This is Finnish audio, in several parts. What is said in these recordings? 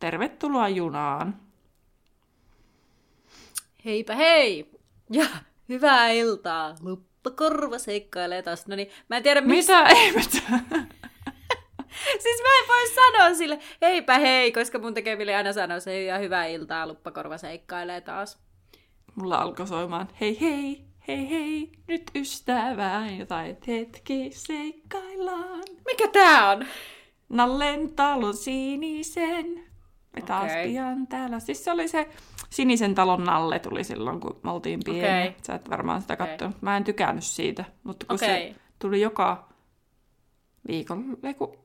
Tervetuloa junaan! Heipä hei! Ja hyvää iltaa! Luppakorva seikkailee taas. No niin, mä en tiedä missä... Mitä ihmettä? siis mä en voi sanoa sille heipä hei, koska mun tekemille aina sanoo se ja hyvää iltaa, luppakorva seikkailee taas. Mulla alkoi soimaan hei hei, hei hei, nyt ystävää, jotain hetki seikkaillaan. Mikä tää on? Nallen talon sinisen. Me taas okay. pian täällä. Siis se oli se Sinisen talon Nalle tuli silloin, kun me oltiin pieniä. Okay. Sä et varmaan sitä okay. katsonut. Mä en tykännyt siitä, mutta kun okay. se tuli joka viikon, kun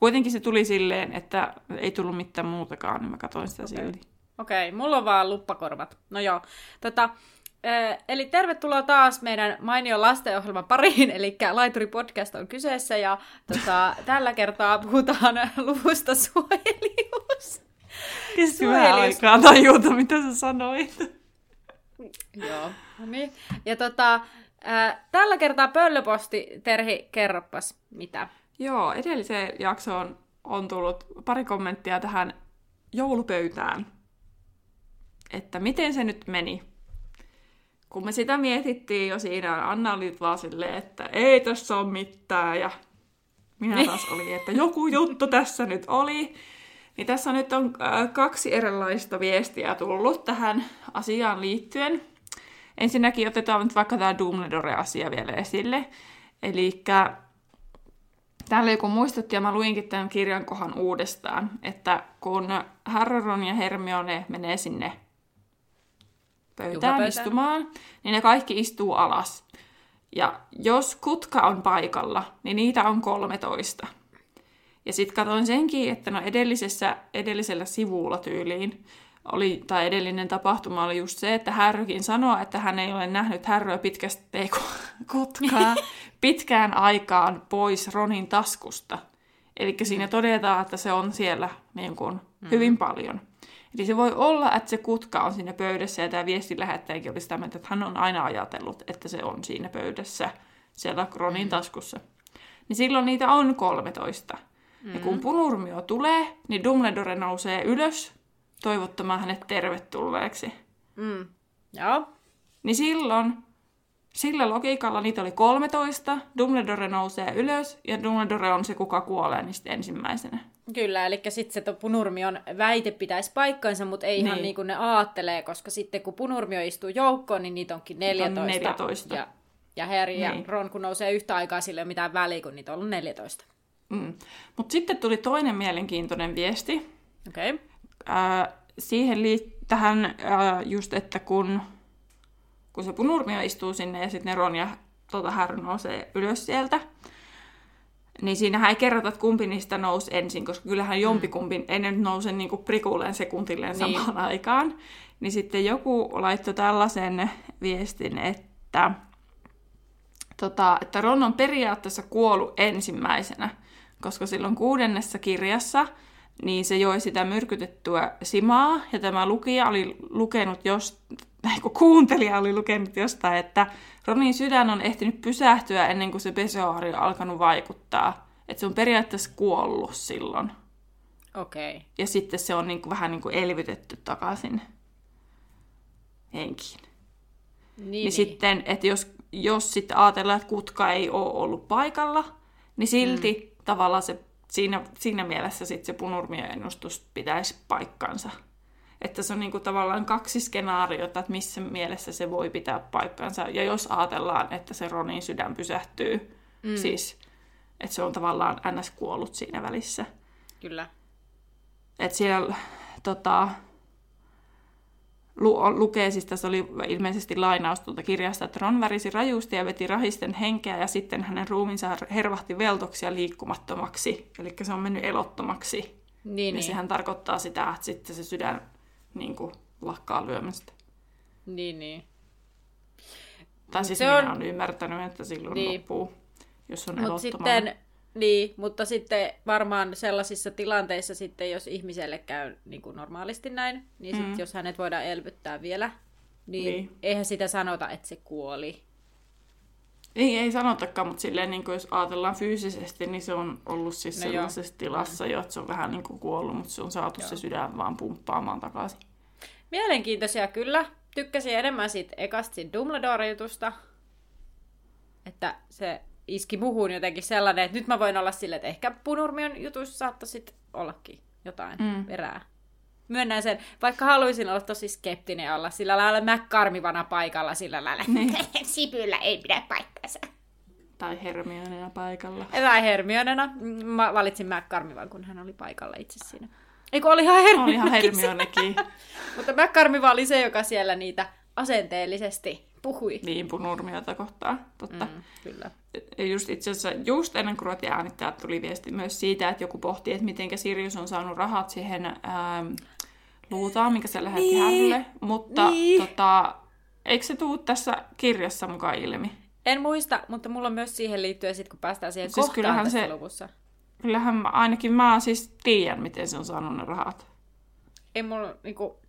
Kuitenkin se tuli silleen, että ei tullut mitään muutakaan, niin mä katsoin sitä okay. silti. Okei, okay, mulla on vaan luppakorvat. No joo. Tota, eli tervetuloa taas meidän mainio lastenohjelman pariin, eli Laituri Podcast on kyseessä, ja tota, tällä kertaa puhutaan luvusta suojelius. Kesti vähän aikaa tajuta, mitä sä sanoit. Joo, no niin. Ja tota, tällä kertaa pöllöposti, Terhi, kerropas mitä. Joo, edelliseen jaksoon on tullut pari kommenttia tähän joulupöytään, että miten se nyt meni. Kun me sitä mietittiin jo siinä, Anna oli vaan silleen, että ei tässä ole mitään, ja minä taas oli, että joku juttu tässä nyt oli. Niin tässä nyt on äh, kaksi erilaista viestiä tullut tähän asiaan liittyen. Ensinnäkin otetaan nyt vaikka tämä Dumbledore-asia vielä esille. Eli Täällä joku muistutti, ja mä luinkin tämän kirjan kohan uudestaan, että kun Harry, Ron ja Hermione menee sinne pöytään istumaan, niin ne kaikki istuu alas. Ja jos kutka on paikalla, niin niitä on 13. Ja sitten katsoin senkin, että no edellisessä, edellisellä sivulla tyyliin oli, tai edellinen tapahtuma oli just se, että Härrykin sanoo, että hän ei ole nähnyt Härryä pitkästä ei, kutkaa pitkään aikaan pois Ronin taskusta. Eli siinä todetaan, että se on siellä niin kuin, mm. hyvin paljon. Eli se voi olla, että se kutka on siinä pöydässä, ja tämä viesti lähettäjäkin oli sitä mieltä, että hän on aina ajatellut, että se on siinä pöydässä, siellä Ronin mm. taskussa. Niin silloin niitä on 13. Mm. Ja kun mm. punurmio tulee, niin Dumbledore nousee ylös toivottamaan hänet tervetulleeksi. Mm. Joo. Niin silloin, sillä logiikalla niitä oli 13, Dumbledore nousee ylös, ja Dumbledore on se, kuka kuolee niistä ensimmäisenä. Kyllä, eli sitten se Punurmion väite pitäisi paikkansa, mutta ei niin. ihan niin kuin ne aattelee, koska sitten kun Punurmio istuu joukkoon, niin niitä onkin 14. On 14. Ja, ja Harry niin. ja Ron, kun nousee yhtä aikaa, sille ei ole mitään väliä, kun niitä on ollut 14. Mm. Mutta sitten tuli toinen mielenkiintoinen viesti. Okei. Okay. Äh, siihen liittyy tähän äh, just, että kun, kun se punurmia istuu sinne ja sitten Ron ja tota, Harry nousee ylös sieltä, niin siinähän ei kerrota, että kumpi niistä nousi ensin, koska kyllähän mm. jompikumpi ei nyt nouse niin kuin prikulleen sekuntilleen niin. samaan aikaan. Niin sitten joku laittoi tällaisen viestin, että, tota, että Ron on periaatteessa kuollut ensimmäisenä, koska silloin kuudennessa kirjassa – niin se joi sitä myrkytettyä simaa, ja tämä lukija oli lukenut jos, tai kun kuuntelija oli lukenut jostain, että Ronin sydän on ehtinyt pysähtyä ennen kuin se pesoari on alkanut vaikuttaa. Että se on periaatteessa kuollut silloin. Okei. Okay. Ja sitten se on niin kuin, vähän niin kuin elvytetty takaisin henkiin. Niin, niin, niin. sitten, että jos, jos sitten ajatellaan, että kutka ei ole ollut paikalla, niin silti mm. tavallaan se siinä, siinä mielessä sit se punurmioennustus pitäisi paikkansa. Että se on niinku tavallaan kaksi skenaariota, että missä mielessä se voi pitää paikkansa. Ja jos ajatellaan, että se Ronin sydän pysähtyy, mm. siis että se on tavallaan ns. kuollut siinä välissä. Kyllä. Että siellä tota, lu- lukee, siis tässä oli ilmeisesti lainaus tuolta kirjasta, että Ron värisi rajusti ja veti rahisten henkeä ja sitten hänen ruumiinsa hervahti veltoksi ja liikkumattomaksi. Eli se on mennyt elottomaksi. Niin, Niin niin. sehän tarkoittaa sitä, että sitten se sydän niin kuin, lakkaa lyömästä. Niin, niin. Tai siis se minä on- olen ymmärtänyt, että silloin Niin. loppuu, jos on Mutta elottomana. sitten, niin, mutta sitten varmaan sellaisissa tilanteissa sitten, jos ihmiselle käy niin kuin normaalisti näin, niin sit, Mm. jos hänet voidaan elvyttää vielä, niin, Niin. eihän sitä sanota, että se kuoli. Ei, ei sanotakaan, mutta silleen, niin kuin jos ajatellaan fyysisesti, niin se on ollut siis No no joo. sellaisessa tilassa jo, että se on vähän niin kuin kuollut, mutta se on saatu Joo. se sydän vaan pumppaamaan takaisin. Mielenkiintoisia kyllä. Tykkäsin enemmän siitä ekasta siitä Dumbledore-jutusta. Että se iski muhun jotenkin sellainen, että nyt mä voin olla silleen, että ehkä Punurmion jutussa saattaisi ollakin jotain mm. Perää. Myönnän sen, vaikka haluaisin olla tosi skeptinen olla sillä lailla mäkkarmivana paikalla sillä lailla. Niin. Sipyllä ei pidä paikkansa. Tai Hermionena paikalla. Tai Hermionena. Mm, Mä valitsin McCarmivan, kun hän oli paikalla itse siinä. Eikö oli ihan Hermionekin? On ihan Hermionekin. Mutta McCarmiva oli se, joka siellä niitä asenteellisesti puhui. niin, punurmiota kohtaan. Totta. Mm. Kyllä. Just itse asiassa just ennen ruvettiin äänittää, tuli viesti myös siitä, että joku pohti, että miten Sirius on saanut rahat siihen ähm, luutaan, minkä se lähetti Niin. Härrylle. Mutta Niin. tota, eikö se tuu tässä kirjassa mukaan ilmi? En muista, mutta mulla on myös siihen liittyen, sit, kun päästään siihen Siis kohtaan kyllähän tässä se- luvussa. Kyllähän mä, ainakin mä siis tiedän, miten se on saanut ne rahat. Ei mulla, niinku,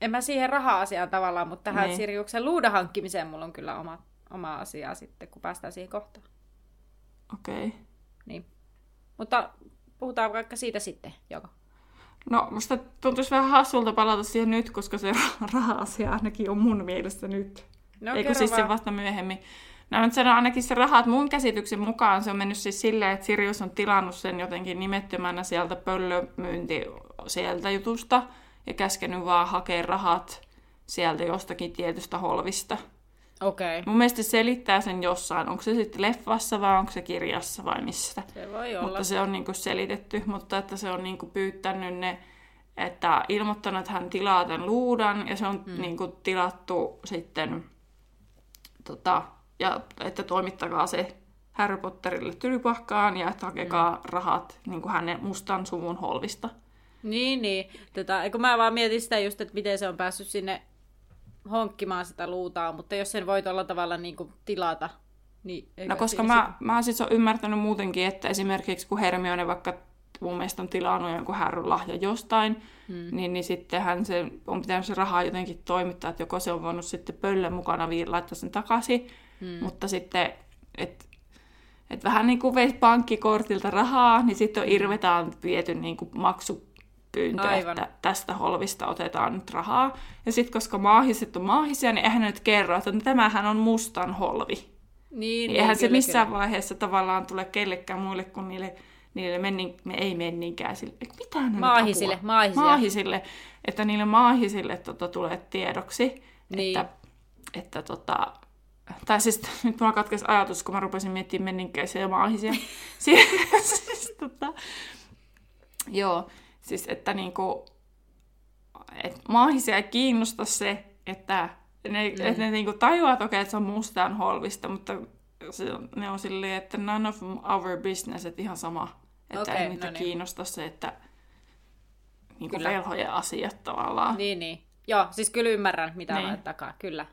en mä siihen raha-asiaan tavallaan, mutta tähän Niin. Siriuksen luudan hankkimiseen mulla on kyllä oma, oma asia sitten, kun päästään siihen kohtaan. Okei. Okay. Niin. Mutta puhutaan vaikka siitä sitten, joko. No, musta tuntuisi vähän hassulta palata siihen nyt, koska se raha-asia ainakin on mun mielestä nyt. No, Eikö siis se vaan. vasta myöhemmin? No, mutta sanon ainakin se rahat mun käsityksen mukaan se on mennyt siis silleen, että Sirius on tilannut sen jotenkin nimettömänä sieltä pöllömyynti sieltä jutusta ja käskenyt vaan hakea rahat sieltä jostakin tietystä holvista. Okei, okay. Mun mielestä se selittää sen jossain. Onko se sitten leffassa vai onko se kirjassa vai missä? se voi olla. Mutta se on niinku selitetty, mutta että se on niinku pyytänyt ne, että ilmoittanut, että hän tilaa tämän luudan ja se on mm. niinku tilattu sitten, tota, ja että toimittakaa se Harry Potterille tylypahkaan ja että hakekaa mm. rahat niinku hänen mustan suvun holvista. Niin, niin. Tota, eikö mä vaan mietin sitä just, että miten se on päässyt sinne honkkimaan sitä luutaa, mutta jos sen voi tuolla tavalla niin kuin tilata, niin... No koska siinä mä, mä siis ymmärtänyt muutenkin, että esimerkiksi kun Hermione vaikka mun mielestä on tilannut jonkun härryn lahja jostain, hmm. niin, niin sittenhän se on pitänyt se rahaa jotenkin toimittaa, että joko se on voinut sitten pöllön mukana laittaa sen takaisin, hmm. mutta sitten, että et vähän niin kuin veisi pankkikortilta rahaa, niin sitten on irvetaan viety niin kuin maksupyyntö, Aivan. että tästä holvista otetaan nyt rahaa. Ja sitten koska maahiset on maahisia, niin eihän ne nyt kerro, että no, tämähän on mustan holvi. Niin, Niin eihän se kyllä, missään kyllä. vaiheessa tavallaan tule kellekään muille kuin niille, niille mennin, me ei menninkään sille. Mitä ne Maahisille, maahisia. maahisille. Että niille maahisille tota, tulee tiedoksi, Niin. että, että tota, tai siis nyt mulla katkesi ajatus, kun mä rupesin miettimään menninkäisiä ja maahisia. siis, siis, tota, joo, siis että niinku, et maahisia ei kiinnosta se, että ne, mm. että ne niinku tajuaa toki, että se on mustaan holvista, mutta se, ne on silleen, että none of our business, että ihan sama. Että Okei, ei niitä no niin. kiinnosta se, että niinku Kyllä. velhojen asiat tavallaan. Niin, niin. Joo, siis kyllä ymmärrän, mitä Niin. niin. takaa, kyllä.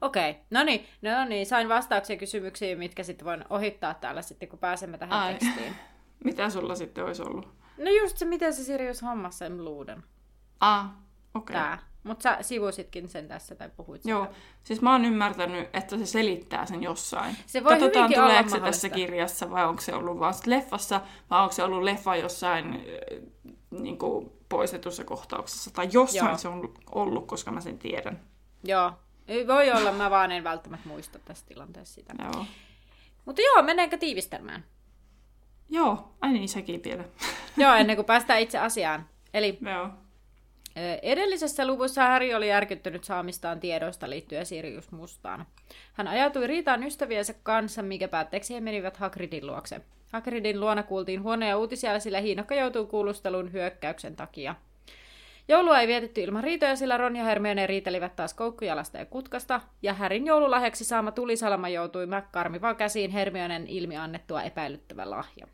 Okei, okay. no niin, no niin, sain vastauksia kysymyksiin, mitkä sitten voin ohittaa täällä sitten, kun pääsemme tähän. Ai. tekstiin. Mitä sulla sitten olisi ollut? No just se, miten se Sirius hommasi sen luuden. Ah, okei. Tää. Mutta sä sivusitkin sen tässä tai puhuit Joo, siis mä oon ymmärtänyt, että se selittää sen jossain. Se voi Katsotaan, tuleeko se tässä kirjassa vai onko se ollut vaan leffassa vai onko se ollut leffa jossain äh, niin kuin poistetussa kohtauksessa tai jossain Joo. se on ollut, koska mä sen tiedän. Joo. Ei Voi olla, mä vaan en välttämättä muista tässä tilanteessa sitä. Joo, Mutta joo, mennäänkö tiivistelmään? Joo. ai niin, sekin vielä. joo, ennen kuin päästään itse asiaan. Eli Joo. Edellisessä luvussa Harry oli järkyttynyt saamistaan tiedoista liittyen Sirius Mustaan. Hän ajautui riitaan ystäviensä kanssa, mikä päätteeksi he menivät Hagridin luokse. Hagridin luona kuultiin huonoja uutisia, sillä Hiinokka joutui kuulusteluun hyökkäyksen takia. Joulua ei vietetty ilman riitoja, sillä Ron ja Hermione riitelivät taas koukkujalasta ja kutkasta, ja Härin joululahjaksi saama tulisalama joutui McCarmivaan käsiin Hermionen ilmi annettua epäilyttävä lahja.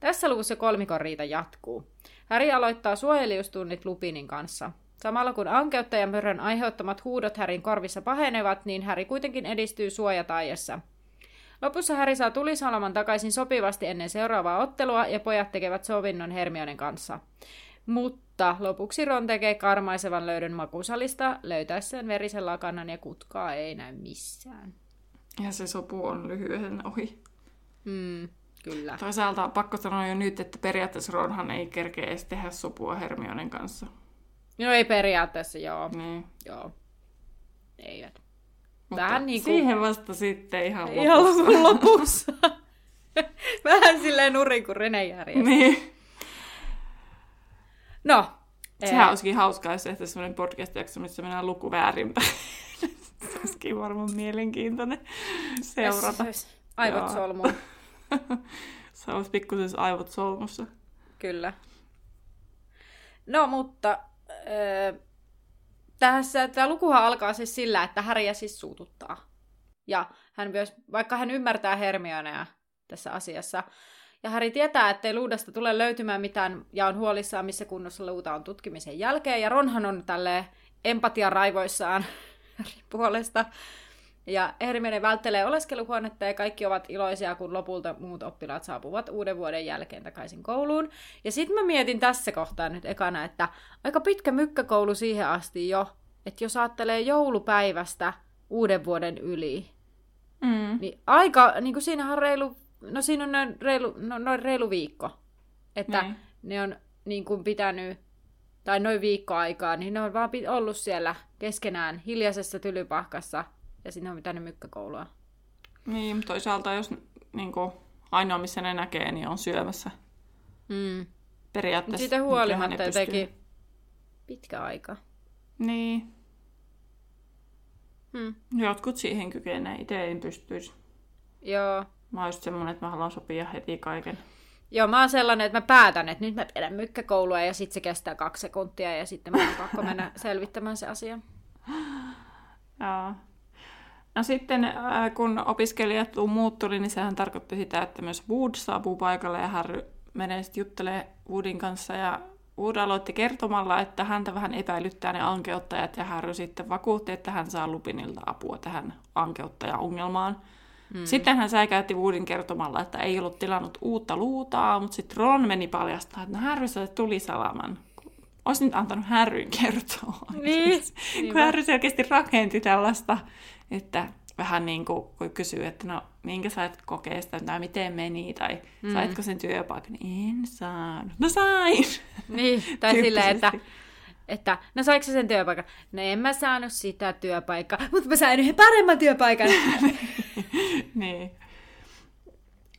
Tässä luvussa kolmikon riita jatkuu. Häri aloittaa suojelijustunnit Lupinin kanssa. Samalla kun ankeuttajan mörön aiheuttamat huudot Härin korvissa pahenevat, niin Häri kuitenkin edistyy suojataajassa. Lopussa Häri saa tulisalaman takaisin sopivasti ennen seuraavaa ottelua ja pojat tekevät sovinnon Hermionen kanssa. Mutta lopuksi Ron tekee karmaisevan löydön makusalista, löytäessään verisen lakanan ja kutkaa ei näy missään. Ja se sopu on lyhyen ohi. Mm, kyllä. Toisaalta pakko sanoa jo nyt, että periaatteessa Ronhan ei kerkeä edes tehdä sopua Hermionen kanssa. No ei periaatteessa, joo. Niin. Joo. Eivät. Mutta Vähän niinku- siihen vasta sitten ihan lopussa. Ihan lopussa. Vähän silleen nurin kuin Rene järjestää. niin. No. Sehän eh, olisikin hauskaa, jos tehtäisiin sellainen podcast-jakso, missä mennään luku väärinpäin. se olisikin varmaan mielenkiintoinen seurata. Aivot Joo. solmuun. Se olisi pikkusen aivot solmussa. Kyllä. No, mutta äh, tässä, tämä lukuhan alkaa siis sillä, että Häriä siis suututtaa. Ja hän myös, vaikka hän ymmärtää Hermionea tässä asiassa, ja Häri tietää, ettei luudasta tule löytymään mitään, ja on huolissaan, missä kunnossa luuta on tutkimisen jälkeen, ja Ronhan on tälle empatia raivoissaan puolesta. Ja Hermione välttelee oleskeluhuonetta ja kaikki ovat iloisia, kun lopulta muut oppilaat saapuvat uuden vuoden jälkeen takaisin kouluun. Ja sitten mä mietin tässä kohtaa nyt ekana, että aika pitkä mykkäkoulu siihen asti jo, että jos ajattelee joulupäivästä uuden vuoden yli, Mm. niin aika, niin kuin siinähän on reilu, no siinä on noin reilu, no, noin reilu viikko. Että Niin. ne on niin kuin pitänyt, tai noin viikko aikaa, niin ne on vaan ollut siellä keskenään hiljaisessa tylypahkassa, ja sinne on pitänyt mykkäkoulua. Niin, mutta toisaalta jos niin kuin, ainoa, missä ne näkee, niin on syömässä. Mm. Periaatteessa. siitä huolimatta pystyy. jotenkin pitkä aika. Niin, Hmm. jotkut siihen kykenee. Itse en pystyisi. Joo. Mä oon just semmonen, että mä haluan sopia heti kaiken. Joo, mä oon sellainen, että mä päätän, että nyt mä pidän mykkäkoulua ja sitten se kestää kaksi sekuntia ja sitten mä on pakko mennä selvittämään se asia. Joo. No sitten, äh, kun opiskelijat muut tuli, niin sehän tarkoitti sitä, että myös Wood saapuu paikalle ja Harry menee sitten juttelee Woodin kanssa ja Wood aloitti kertomalla, että häntä vähän epäilyttää ne ankeuttajat ja Harry sitten vakuutti, että hän saa Lupinilta apua tähän ankeuttaja-ongelmaan. Mm. Sitten hän säikäytti Woodin kertomalla, että ei ollut tilannut uutta luutaa, mutta sitten Ron meni paljastaa, että no Harry sai tulisalaman. Olisi nyt antanut Harryn kertoa. Niin, kun. Harry selkeästi rakenti tällaista, että vähän niin kuin kun kysyy, että no minkä sait kokeesta, tai miten meni, tai mm. saitko sen työpaikan, niin en saanut. No sain! Niin, tai silleen, että, että no saiko sä sen työpaikan? No en mä saanut sitä työpaikkaa, mutta mä sain yhden paremman työpaikan. niin.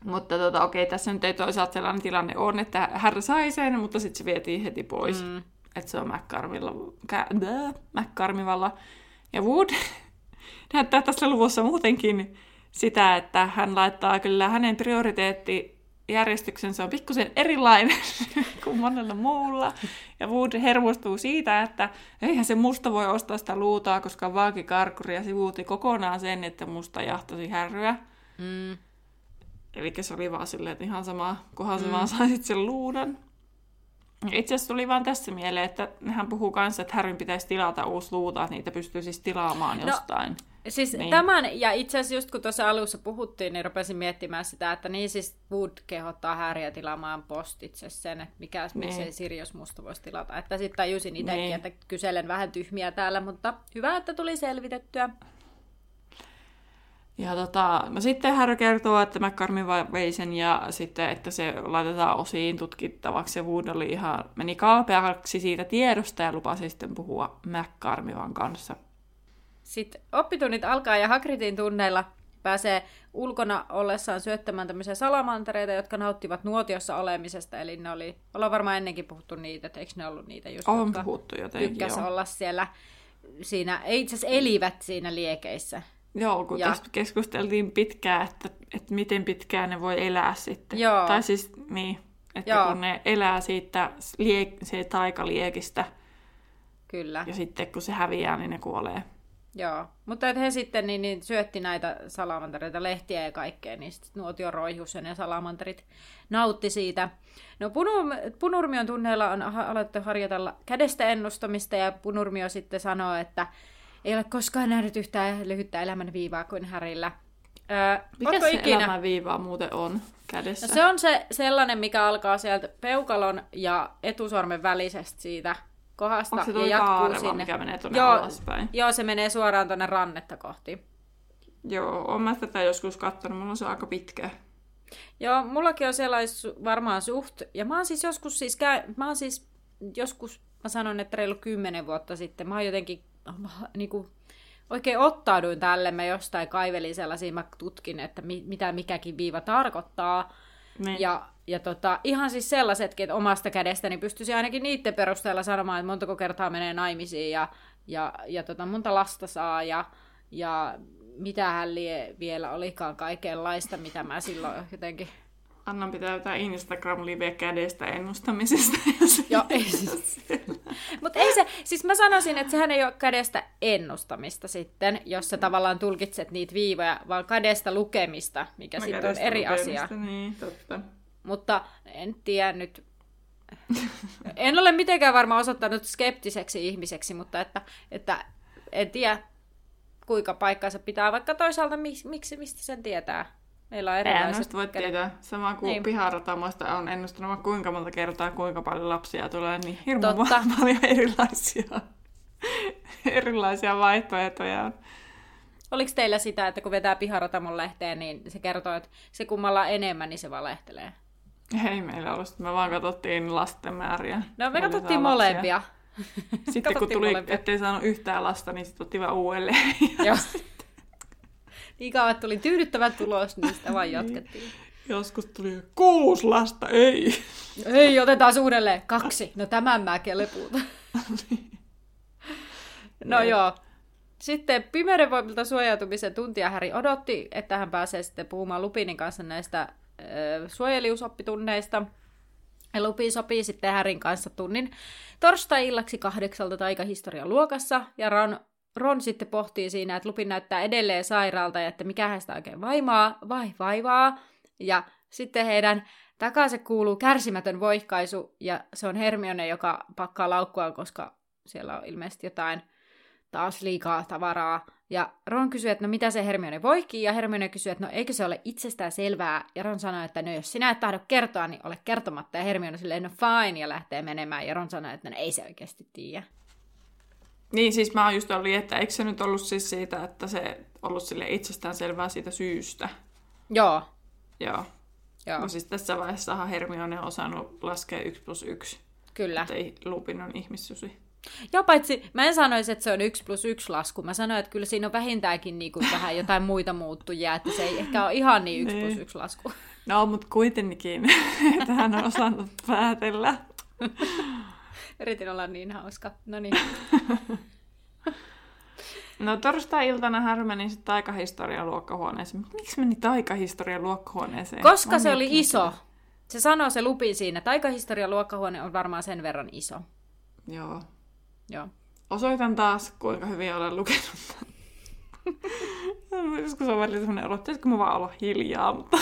Mutta tota, okei, tässä nyt ei toisaalta sellainen tilanne on, että Harry sai sen, mutta sitten se vietiin heti pois. Mm. Että se on McCarmilla, McCarmivalla. Ja Wood näyttää tässä luvussa muutenkin sitä, että hän laittaa kyllä hänen prioriteettijärjestyksensä on pikkusen erilainen kuin monella muulla. Ja Wood hermostuu siitä, että eihän se musta voi ostaa sitä luutaa, koska vaakikarkuri ja sivuutti kokonaan sen, että musta jahtasi härryä. Mm. Eli se oli vaan silleen, että ihan sama, kunhan mm. vaan saisit sen luudan. Itse asiassa tuli vaan tässä mieleen, että hän puhuu kanssa, että Harryn pitäisi tilata uusi luuta, että niitä pystyy siis tilaamaan No, jostain. Siis Niin. tämän, ja itse asiassa just kun tuossa alussa puhuttiin, niin rupesin miettimään sitä, että niin siis Wood kehottaa Häriä tilaamaan postitse sen, että mikä, niin. Miksei Sirius musta voisi tilata. Että sitten tajusin itsekin, Niin. että kyselen vähän tyhmiä täällä, mutta hyvä, että tuli selvitettyä. Ja tota, no sitten Harry kertoo, että McCarmi va- vei sen ja sitten, että se laitetaan osiin tutkittavaksi. Ja Wood oli ihan, meni kalpeaksi siitä tiedosta ja lupasi sitten puhua McCarmivan kanssa. Sitten oppitunnit alkaa ja Hagridin tunneilla pääsee ulkona ollessaan syöttämään tämmöisiä salamantereita, jotka nauttivat nuotiossa olemisesta. Eli ne oli, ollaan varmaan ennenkin puhuttu niitä, että eikö ne ollut niitä just, On jotka puhuttu jotenkin, tykkäs joo. olla siellä siinä, ei itse asiassa elivät siinä liekeissä. Joo, kun Ja- tästä keskusteltiin pitkään, että, että miten pitkään ne voi elää sitten. Joo. Tai siis niin, että Joo. kun ne elää siitä lie, se taikaliekistä Kyllä. ja sitten kun se häviää, niin ne kuolee. Joo, mutta että he sitten niin, niin syötti näitä salamantereita, lehtiä ja kaikkea, niin sitten nuotio roihus ja ne salamanterit nautti siitä. No Punur- Punurmion tunneilla on alettu harjoitella kädestä ennustamista ja Punurmio sitten sanoo, että ei ole koskaan nähnyt yhtään lyhyttä elämän viivaa kuin Härillä. Öö, Mikä se ikinä... elämän viiva muuten on kädessä? No se on se sellainen, mikä alkaa sieltä peukalon ja etusormen välisestä siitä kohdasta Onko se ja jatkuu kaareva, sinne. mikä menee tuonne Joo, alaspäin? Joo, se menee suoraan tuonne rannetta kohti. Joo, oon mä tätä joskus kattonut, mulla on se aika pitkä. Joo, mullakin on sellais varmaan suht. Ja mä oon siis joskus siis, käy... mä oon siis joskus, mä sanon, että reilu kymmenen vuotta sitten, mä oon jotenkin niinku, oikein ottauduin tälle, mä jostain kaivelin sellaisia, mä tutkin, että mi- mitä mikäkin viiva tarkoittaa. Niin. Ja, ja tota, ihan siis sellaisetkin, että omasta kädestäni pystyisi ainakin niiden perusteella sanomaan, että montako kertaa menee naimisiin ja, ja, ja tota, monta lasta saa ja, ja mitä hän lie vielä olikaan kaikenlaista, mitä mä silloin jotenkin... Anna pitää jotain Instagram-live kädestä ennustamisesta. Joo, ei siis. Mutta ei se, siis mä sanoisin, että sehän ei ole kädestä ennustamista sitten, jos sä tavallaan tulkitset niitä viivoja, vaan kädestä lukemista, mikä sitten on eri asia. Niin, totta. Mutta en tiedä nyt. En ole mitenkään varmaan osoittanut skeptiseksi ihmiseksi, mutta että, että en tiedä, kuinka paikkansa pitää, vaikka toisaalta miksi mistä sen tietää. Meillä on erilaiset... voi tietää. Sama kuin Niin. piharatamoista on ennustanut kuinka monta kertaa, kuinka paljon lapsia tulee, niin hirmu Totta. paljon erilaisia, erilaisia vaihtoehtoja on. Oliko teillä sitä, että kun vetää piharatamon lehteen, niin se kertoo, että se kummalla on enemmän, niin se valehtelee? Ei meillä ollut, me vaan katsottiin lasten määriä. No me katsottiin molempia. Sitten kun Katsottiin tuli, molempia. ettei saanut yhtään lasta, niin sitten otti vaan uudelleen. Joo. niin kauan että tuli tyydyttävä tulos, niin sitä vaan jatkettiin. Joskus tuli kuusi lasta, ei. Ei, otetaan uudelleen. Kaksi. No tämän mä kelepuuta. no Jep. joo. Sitten pimeyden voimilta suojautumisen tuntia Häri odotti, että hän pääsee sitten puhumaan Lupinin kanssa näistä äh, suojeliusoppitunneista. Ja Lupin sopii sitten Härin kanssa tunnin torstai-illaksi kahdeksalta taikahistorian luokassa. Ja Ron, Ron sitten pohtii siinä, että Lupin näyttää edelleen sairaalta ja että mikä hästä oikein vaimaa, vai vaivaa. Ja sitten heidän takaisin kuuluu kärsimätön voihkaisu ja se on Hermione, joka pakkaa laukkua, koska siellä on ilmeisesti jotain taas liikaa tavaraa. Ja Ron kysyy, että no mitä se Hermione voihkii, ja Hermione kysyy, että no eikö se ole itsestään selvää. Ja Ron sanoo, että no jos sinä et tahdo kertoa, niin ole kertomatta. Ja Hermione silleen, no fine, ja lähtee menemään. Ja Ron sanoo, että no ei se oikeasti tiedä. Niin siis mä oon just ollut, että eikö se nyt ollut siis siitä, että se ollut sille itsestään selvää siitä syystä. Joo, Joo. joo, No siis tässä vaiheessa Hermione on osannut laskea 1 plus 1. kyllä. Että ei Lupin on ihmissusi. Joo, paitsi mä en sanoisi, että se on 1 plus 1 lasku. Mä sanoin, että kyllä siinä on vähintäänkin niin kuin vähän jotain muita muuttujia, että se ei ehkä ole ihan niin 1 plus Niin. 1 lasku. No, mutta kuitenkin, että hän on osannut päätellä. Yritin olla niin hauska. No niin. No torstai-iltana hän meni sitten taikahistorian luokkahuoneeseen. Miksi meni taikahistorian luokkahuoneeseen? Koska Mä se oli iso. sitä. Se sanoo se Lupin siinä. Taikahistorian luokkahuone on varmaan sen verran iso. Joo. Joo. Osoitan taas, kuinka hyvin olen lukenut tämän. Joskus on välillä sellainen olo, että mä vaan olla hiljaa, mutta,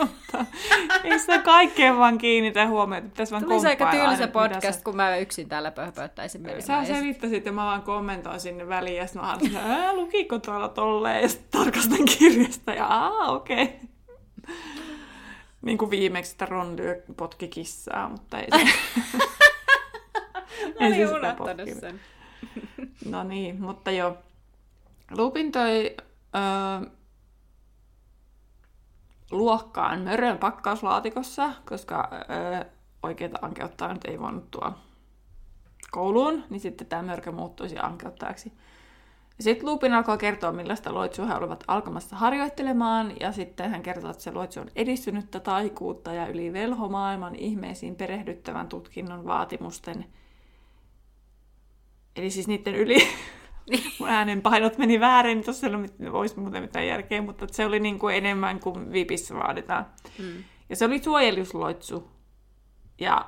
mutta ei sitä kaikkeen vaan kiinnitä huomiota. Pitäisi vaan aika komppailla tylsä aina, mitä podcast, kun mä yksin täällä pöhpöttäisin Sä, menemään. selittäsit ja mä vaan kommentoin sinne väliin ja sitten mä olin, että lukiko tuolla tolleen ja sitten tarkastan kirjasta ja aa okei. Okay. Niin kuin viimeksi, että Ron lyö potki kissaa, mutta ei se. Mä ei se unohtanut sen. No niin, mutta joo. Lupin toi öö, luokkaan mörön pakkauslaatikossa, koska öö, oikeita ankeuttaa nyt ei voinut tuoda kouluun, niin sitten tämä mörkö muuttuisi ankeuttajaksi. Sitten Lupin alkoi kertoa, millaista loitsua he olivat alkamassa harjoittelemaan, ja sitten hän kertoo, että se loitsu on edistynyttä taikuutta ja yli velhomaailman ihmeisiin perehdyttävän tutkinnon vaatimusten. Eli siis niiden yli. Mun äänenpainot meni väärin, tuossa ei ollut mit- olisi muuten mitään järkeä, mutta se oli niin kuin enemmän kuin VIPissä vaaditaan. Mm. Ja se oli suojelusloitsu. Ja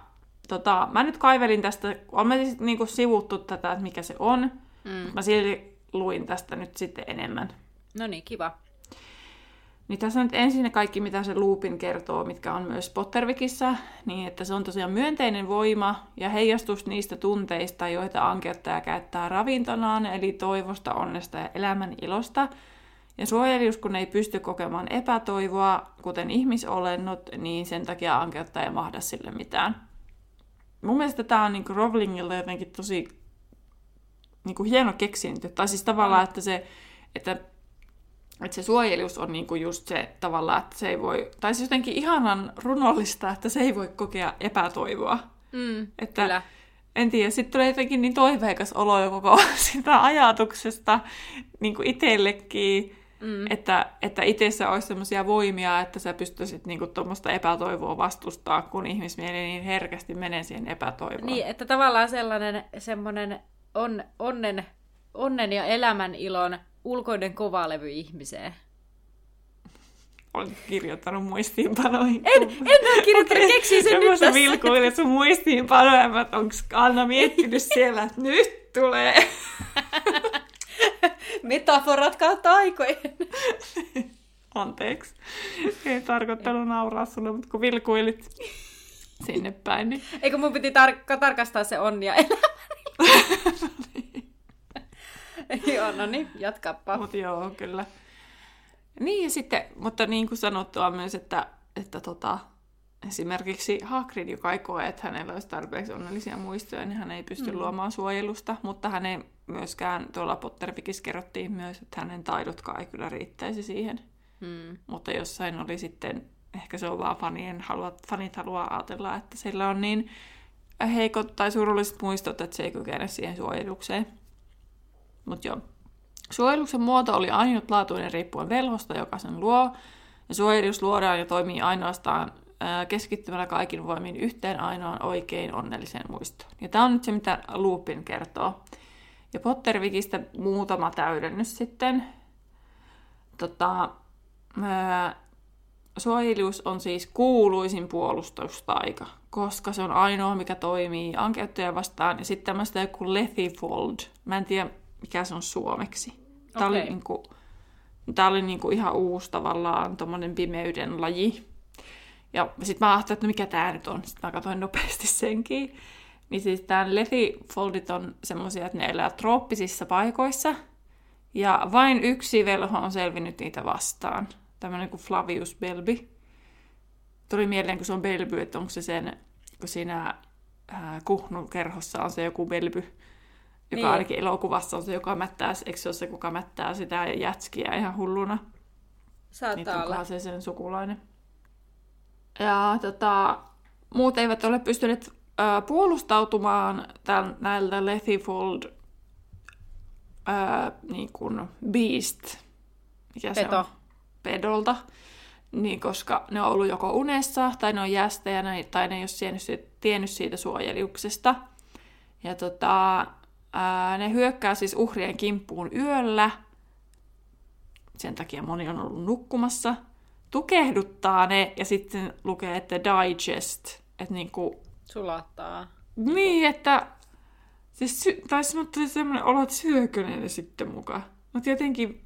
tota, mä nyt kaivelin tästä, on me siis niinku sivuttu tätä, että mikä se on. Mm. Mä silti luin tästä nyt sitten enemmän. No niin, kiva. Niin tässä on nyt ensin kaikki, mitä se Lupin kertoo, mitkä on myös Pottervikissä, niin että se on tosiaan myönteinen voima ja heijastus niistä tunteista, joita ankeuttaja käyttää ravintonaan, eli toivosta, onnesta ja elämän ilosta. Ja suojelius, kun ei pysty kokemaan epätoivoa, kuten ihmisolennot, niin sen takia ankeuttaja ei mahda sille mitään. Mun mielestä tämä on niin Rowlingilla jotenkin tosi niin hieno keksintö. Tai siis tavallaan, että se, että, että se suojelius on niin kuin just se tavallaan, että se ei voi, tai siis jotenkin ihanan runollista, että se ei voi kokea epätoivoa. Mm, Että, kyllä. En tiedä, sitten tulee jotenkin niin toiveikas olo jo koko sitä ajatuksesta niin kuin itsellekin, mm. että, että itsessä olisi sellaisia voimia, että sä pystyisit niin kuin tuommoista epätoivoa vastustaa, kun ihmismieli niin herkästi menee siihen epätoivoon. Niin, että tavallaan sellainen semmoinen on, onnen, onnen ja elämän ilon ulkoinen kovalevy ihmiseen. Olen kirjoittanut muistiinpanoihin. En, en ole kirjoittanut, okay. keksin sen nyt Mä tässä. vilkuilet sun muistiinpanoja, että onko Anna miettinyt siellä, että nyt tulee. Metaforat kautta aikojen. Anteeksi. Ei tarkoittanut nauraa sulle, mutta kun vilkuilit sinne päin, niin Eikö mun piti tar- tarkastaa se onni ja elämä? Joo, no niin, jatkappa. Mutta joo, kyllä. Niin, ja sitten, mutta niin kuin sanottua myös, että, että tota, esimerkiksi Hagrid, joka ei koe, että hänellä olisi tarpeeksi onnellisia muistoja, niin hän ei pysty mm. luomaan suojelusta, mutta hän ei myöskään, tuolla Pottervikissä kerrottiin myös, että hänen taidotkaan ei kyllä riittäisi siihen. Hmm. Mutta jossain oli sitten, ehkä se on vaan fanien, haluat, fanit haluaa ajatella, että sillä on niin heikot tai surulliset muistot, että se ei kykene siihen suojelukseen. Mutta joo. Suojeluksen muoto oli ainutlaatuinen riippuen velhosta, joka sen luo. Ja suojelus luodaan ja toimii ainoastaan ää, keskittymällä kaikin voimin yhteen ainoaan oikein onnelliseen muistoon. Ja tämä on nyt se, mitä Lupin kertoo. Ja Pottervikistä muutama täydennys sitten. Tota, ää, suojelius on siis kuuluisin puolustustaika, koska se on ainoa, mikä toimii ankeuttajia vastaan. Ja sitten tämmöistä joku Lethifold. Mä en tiedä, mikä se on suomeksi. Tämä oli, Okei. niinku, tää oli niinku ihan uusi tavallaan tommonen pimeyden laji. Ja sitten mä ajattelin, että no mikä tämä nyt on. Sitten mä katsoin nopeasti senkin. Niin siis tämä Lethifoldit on semmoisia, että ne elää trooppisissa paikoissa. Ja vain yksi velho on selvinnyt niitä vastaan. Tämmöinen kuin Flavius Belbi. Tuli mieleen, kun se on Belby, että onko se sen, kun siinä ää, Kuhnun kerhossa on se joku Belby, joka Niin. niin. ainakin elokuvassa on se, joka mättää, eikö se ole se, kuka mättää sitä jätskiä ihan hulluna? Niin Saattaa olla. onkohan se sen sukulainen. Ja tota, muut eivät ole pystyneet ää, puolustautumaan tämän, näiltä Lethifold ää, niin kuin Beast, mikä se Peto. on? Pedolta. Niin, koska ne on ollut joko unessa, tai ne on jästejä, tai ne ei ole tiennyt, siitä- tiennyt siitä suojeliuksesta. Ja tota, ää, ne hyökkää siis uhrien kimppuun yöllä, sen takia moni on ollut nukkumassa, tukehduttaa ne ja sitten lukee, että digest, että niinku, Sulattaa. niin, että siis sy- tai sanottu semmoinen olo, että syökö ne sitten mukaan. Mutta jotenkin,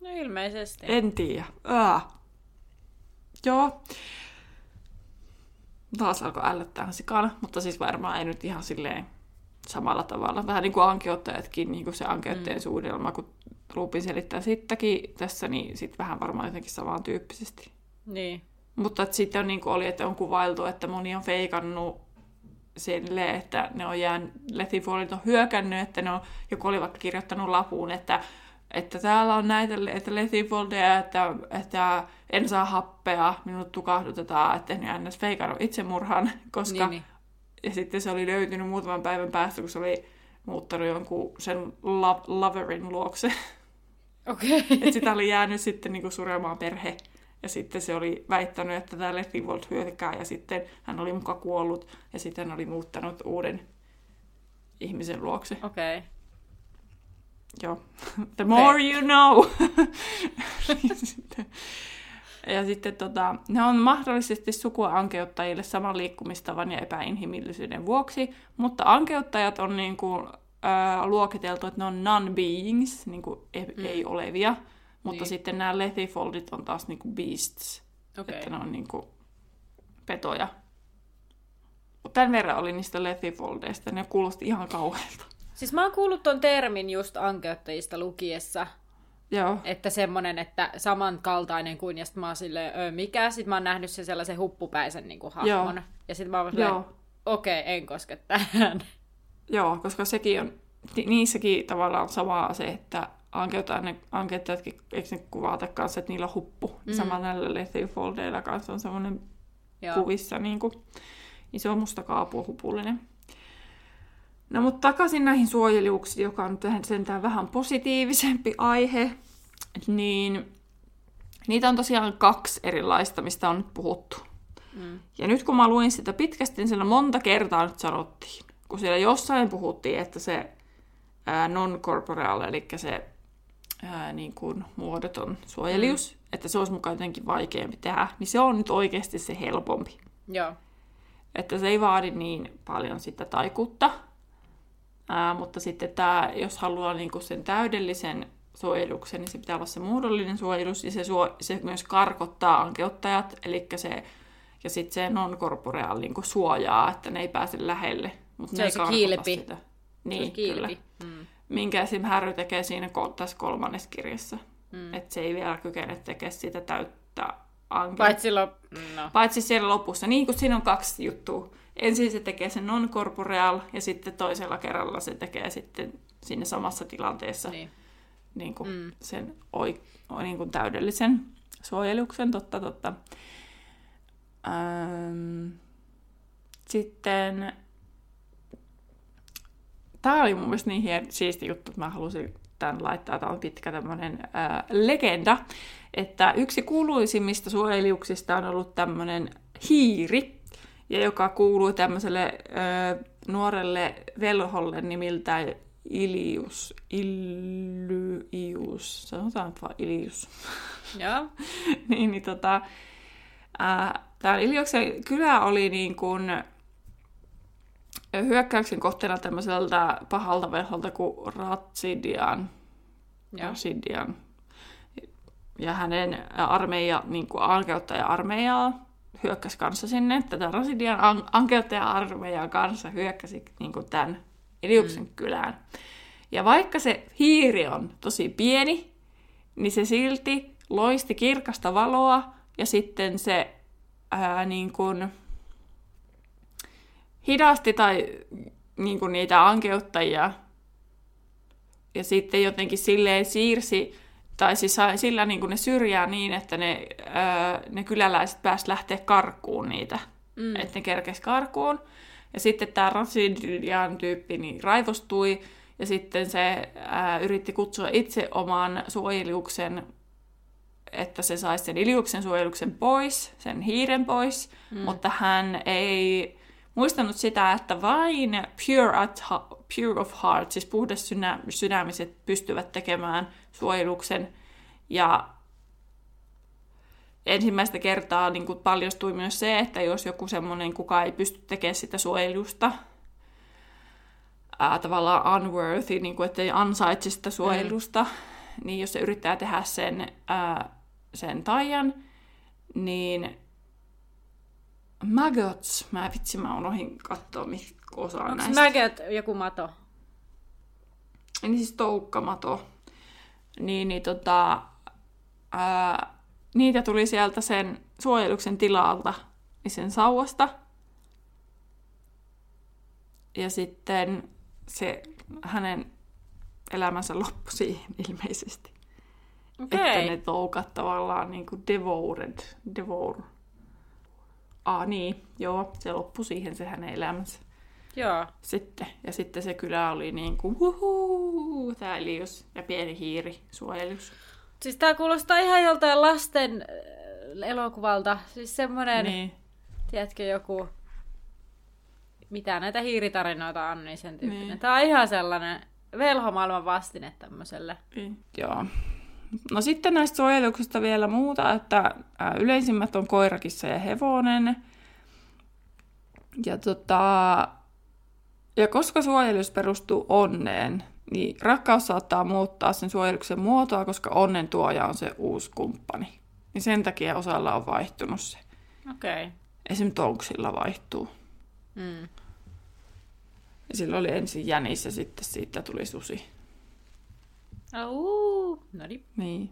No ilmeisesti. en tiedä. Aa. Joo. Taas alkoi ällöttää sikana, mutta siis varmaan ei nyt ihan silleen samalla tavalla. Vähän niin kuin ankeuttajatkin, niin kuin se ankeuttajien mm. suunnitelma, kun Lupin selittää sitäkin tässä, niin sitten vähän varmaan jotenkin samantyyppisesti. Niin. Mutta sitten on, niin kuin oli, että on kuvailtu, että moni on feikannut sille, että ne on jäänyt, Lethifolit on hyökännyt, että ne on, joku oli vaikka kirjoittanut lapuun, että, että täällä on näitä että Lethifoldeja, että, että en saa happea, minut tukahdutetaan, että ne on feikannut itsemurhan, koska Niin, niin. Ja sitten se oli löytynyt muutaman päivän päästä, kun se oli muuttanut jonkun sen lo- loverin luokse. Okei. että sitä oli jäänyt sitten niinku suremaan perhe. Ja sitten se oli väittänyt, että tämä Lethivold hyökkää ja sitten hän oli muka kuollut ja sitten hän oli muuttanut uuden ihmisen luokse. Okei. Joo. The more you know. sitten, ja sitten tota, ne on mahdollisesti sukua ankeuttajille saman liikkumistavan ja epäinhimillisyyden vuoksi, mutta ankeuttajat on niin kuin, ää, luokiteltu, että ne on non-beings, niin kuin ei, Mm. ei olevia, mutta Niin. sitten nämä lethifoldit on taas niin kuin beasts, Okei. että ne on niin kuin petoja. Tämän verran oli niistä lethifoldeista, ne kuulosti ihan kauhealta. Siis mä oon kuullut ton termin just ankeuttajista lukiessa, Joo, että semmonen, että samankaltainen kuin, ja sit mä oon silleen, öö, mikä? Sit mä oon nähnyt sen sellaisen huppupäisen niin kuin hahmon. Joo. Ja sit mä oon silleen, okei, okay, en koske tähän. joo, koska sekin on, ni- niissäkin tavallaan samaa se, että ankeuttajatkin, eikö ne kuvata kanssa, että niillä on huppu. Mm. Samalla näillä lethifoldeilla kanssa on semmoinen Joo. kuvissa niin kuin iso musta kaapu hupullinen. No mutta takaisin näihin suojeliuksiin, joka on tähän sentään vähän positiivisempi aihe, niin niitä on tosiaan kaksi erilaista, mistä on nyt puhuttu. Mm. Ja nyt kun mä luin sitä pitkästi, niin siellä monta kertaa nyt sanottiin. Kun siellä jossain puhuttiin, että se ää, non-corporeal, eli se ää, niin kuin muodoton suojelius, mm. että se olisi mukaan jotenkin vaikeampi tehdä, niin se on nyt oikeasti se helpompi. Joo. Että se ei vaadi niin paljon sitä taikuutta. Ää, mutta sitten tämä, jos haluaa niinku sen täydellisen suojeluksen, niin se pitää olla se muodollinen suojelus, ja se, suo, se myös karkottaa ankeuttajat, eli se, ja sitten se non-corporeal niinku suojaa, että ne ei pääse lähelle. Mutta Se ne ei se kilpi. Sitä. Se Niin, olisi kilpi. kyllä. Mm. Minkä esim. Harry tekee siinä tässä kolmannessa kirjassa. Mm. Että se ei vielä kykene tekemään sitä täyttä ankeutta. Paitsi silloin, no. Paitsi siellä lopussa, niin kuin siinä on kaksi juttua. Ensin se tekee sen non-corporeal ja sitten toisella kerralla se tekee sitten siinä samassa tilanteessa niin. Niin. Kuin Mm. sen oi, niin kuin täydellisen suojeluksen, totta totta. Ähm, sitten tämä oli mun mielestä niin hien, siisti juttu, että mä halusin tämän laittaa. Tämä on pitkä tämmöinen ää, legenda, että yksi kuuluisimmista suojeliuksista on ollut tämmöinen hiiri, ja joka kuuluu tämmöiselle ää, nuorelle velholle nimiltään Ilius. Illyius. Sanotaan vaan Ilius. Joo. niin, niin tota, tämä Ilioksen kylä oli niin kuin hyökkäyksen kohteena tämmöiseltä pahalta velholta kuin Ratsidian. Joo. Ratsidian. Ja hänen armeija, niin kuin ankeuttaja-armeijaa hyökkäsi kanssa sinne. Tätä Rasidian an- ankeuttaja-armeijan kanssa hyökkäsi niin kuin tämän Iliuksen mm. kylään. Ja vaikka se hiiri on tosi pieni, niin se silti loisti kirkasta valoa ja sitten se ää, niin kuin hidasti tai niin kuin niitä ankeuttajia ja sitten jotenkin silleen siirsi, tai siis sillä niin kuin ne syrjää niin, että ne, ää, ne kyläläiset pääsivät lähteä karkuun niitä, mm. että ne kerkesi karkuun. Ja sitten tämä Rasidian tyyppi niin raivostui, ja sitten se ää, yritti kutsua itse oman suojeliuksen, että se saisi sen Iliuksen suojeluksen pois, sen hiiren pois, mm. mutta hän ei muistanut sitä, että vain pure, at, pure of heart, siis puhdas sydämiset pystyvät tekemään suojeluksen. Ja ensimmäistä kertaa niin kuin paljastui myös se, että jos joku semmoinen, kuka ei pysty tekemään sitä suojelusta, ää, tavallaan unworthy, niin kuin, että ei ansaitse sitä suojelusta, mm. niin jos se yrittää tehdä sen, ää, sen taian, niin maggots, mä vitsi, mä unohdin katsoa, mitkä osaa Onko näistä. maggot joku mato? Niin siis toukkamato. Niin, niin tota, ää, niitä tuli sieltä sen suojeluksen tilalta, sen sauvasta. Ja sitten se hänen elämänsä loppui siihen ilmeisesti. Okei. Että ne toukat tavallaan niin kuin devoured, devour. Ah niin, joo, se loppui siihen se hänen elämänsä Joo. sitten. Ja sitten se kylä oli niin kuin huhuu, tää ja pieni hiiri suojelus. Siis tää kuulostaa ihan joltain lasten äh, elokuvalta. Siis semmonen, niin. Tiedätkö, joku... Mitä näitä hiiritarinoita on, niin sen tyyppinen. Niin. Tää on ihan sellainen velhomaailman vastine tämmöiselle. niin. Joo. No sitten näistä suojeluksista vielä muuta, että yleisimmät on koirakissa ja hevonen. Ja tota, Ja koska suojelus perustuu onneen, niin rakkaus saattaa muuttaa sen suojeluksen muotoa, koska onnen tuoja on se uusi kumppani. Niin sen takia osalla on vaihtunut se. Okei. Okay. Esim. tonksilla vaihtuu. Mm. Ja sillä oli ensin jänis ja sitten siitä tuli susi. Oh, no niin. Niin.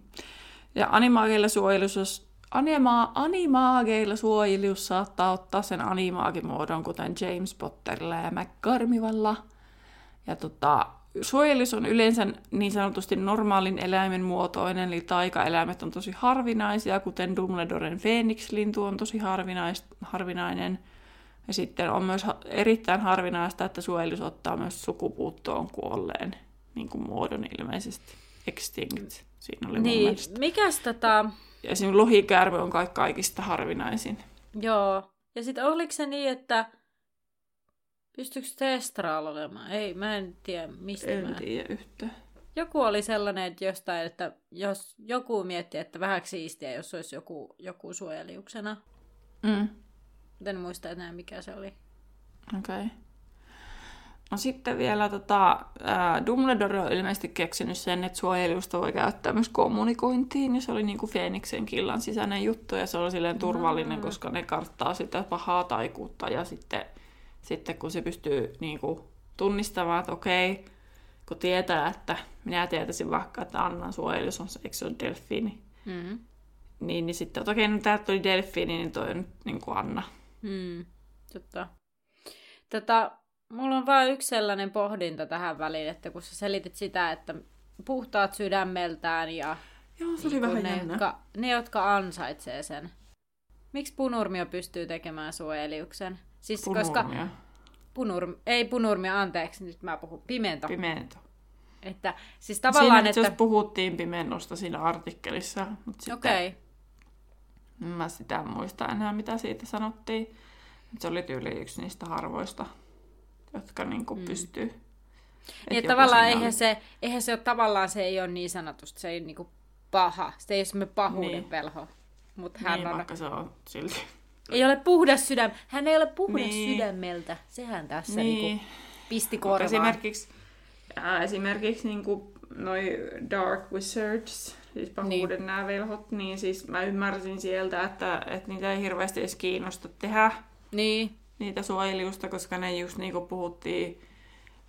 Ja animaageilla suojelus, anima, animaageilla suojelus saattaa ottaa sen animaagimuodon, kuten James Potterilla ja McGarmivalla. Ja tota, suojelus on yleensä niin sanotusti normaalin eläimen muotoinen, eli taikaeläimet on tosi harvinaisia, kuten Dumbledoren Phoenix-lintu on tosi harvinais, harvinainen. Ja sitten on myös erittäin harvinaista, että suojelus ottaa myös sukupuuttoon kuolleen niin kuin muodon ilmeisesti. Extinct. Siinä oli niin, mielestä. mikäs tota... Ja esimerkiksi lohikäärme on kaikista harvinaisin. Joo. Ja sitten oliko se niin, että pystyykö Testraal olemaan? Ei, mä en tiedä mistä En mä... tiedä yhtään. Joku oli sellainen, että jostain, että jos joku mietti, että vähän siistiä, jos olisi joku, joku suojeliuksena. Mm. En muista enää, mikä se oli. Okei. Okay. No sitten vielä tota, ää, Dumbledore on ilmeisesti keksinyt sen, että suojelusta voi käyttää myös kommunikointiin, ja se oli niinku Feeniksen killan sisäinen juttu, ja se oli silleen turvallinen, mm. koska ne karttaa sitä pahaa taikuutta, ja sitten, sitten kun se pystyy niinku tunnistamaan, että okei, kun tietää, että minä tietäisin vaikka, että Annan suojelus on se, eikö se ole delfiini, Mm. niin, niin sitten, että okei, no täältä tuli delfiini, niin toi on nyt niin kuin Anna. Mm. Totta. Tota, mulla on vain yksi sellainen pohdinta tähän väliin, että kun sä selitit sitä, että puhtaat sydämeltään ja Joo, se oli niin vähän ne, jännä. jotka, ne, jotka ansaitsee sen. Miksi punurmio pystyy tekemään suojeliuksen? Siis koska Punurmia. punurmi, ei punurmio, anteeksi, nyt mä puhun, pimento. Pimento. että, siis Tavallaan, Siinä että... puhuttiin pimennosta siinä artikkelissa, mutta sitten Okei, okay. en mä sitä en muista enää, mitä siitä sanottiin. Mut Se oli tyyli yksi niistä harvoista, jotka niinku mm. pystyy. Et niin että tavallaan eihän oli- se, eihän se ole tavallaan, se ei ole niin sanotusti, se ei niinku paha, se ei ole semmoinen pahuuden Niin. niin. velho. Mutta hän Niin, on, vaikka se on silti. Ei ole puhdas sydäm, hän ei ole puhdas Niin. sydämeltä, sehän tässä Niin. niin. niinku pisti korvaan. Esimerkiksi, ää, esimerkiksi niinku noi Dark Wizards, siis pahuuden niin. nämä velhot, niin siis mä ymmärsin sieltä, että, että niitä ei hirveästi edes kiinnosta tehdä Niin, niitä suojeliusta, koska ne just niin kuin puhuttiin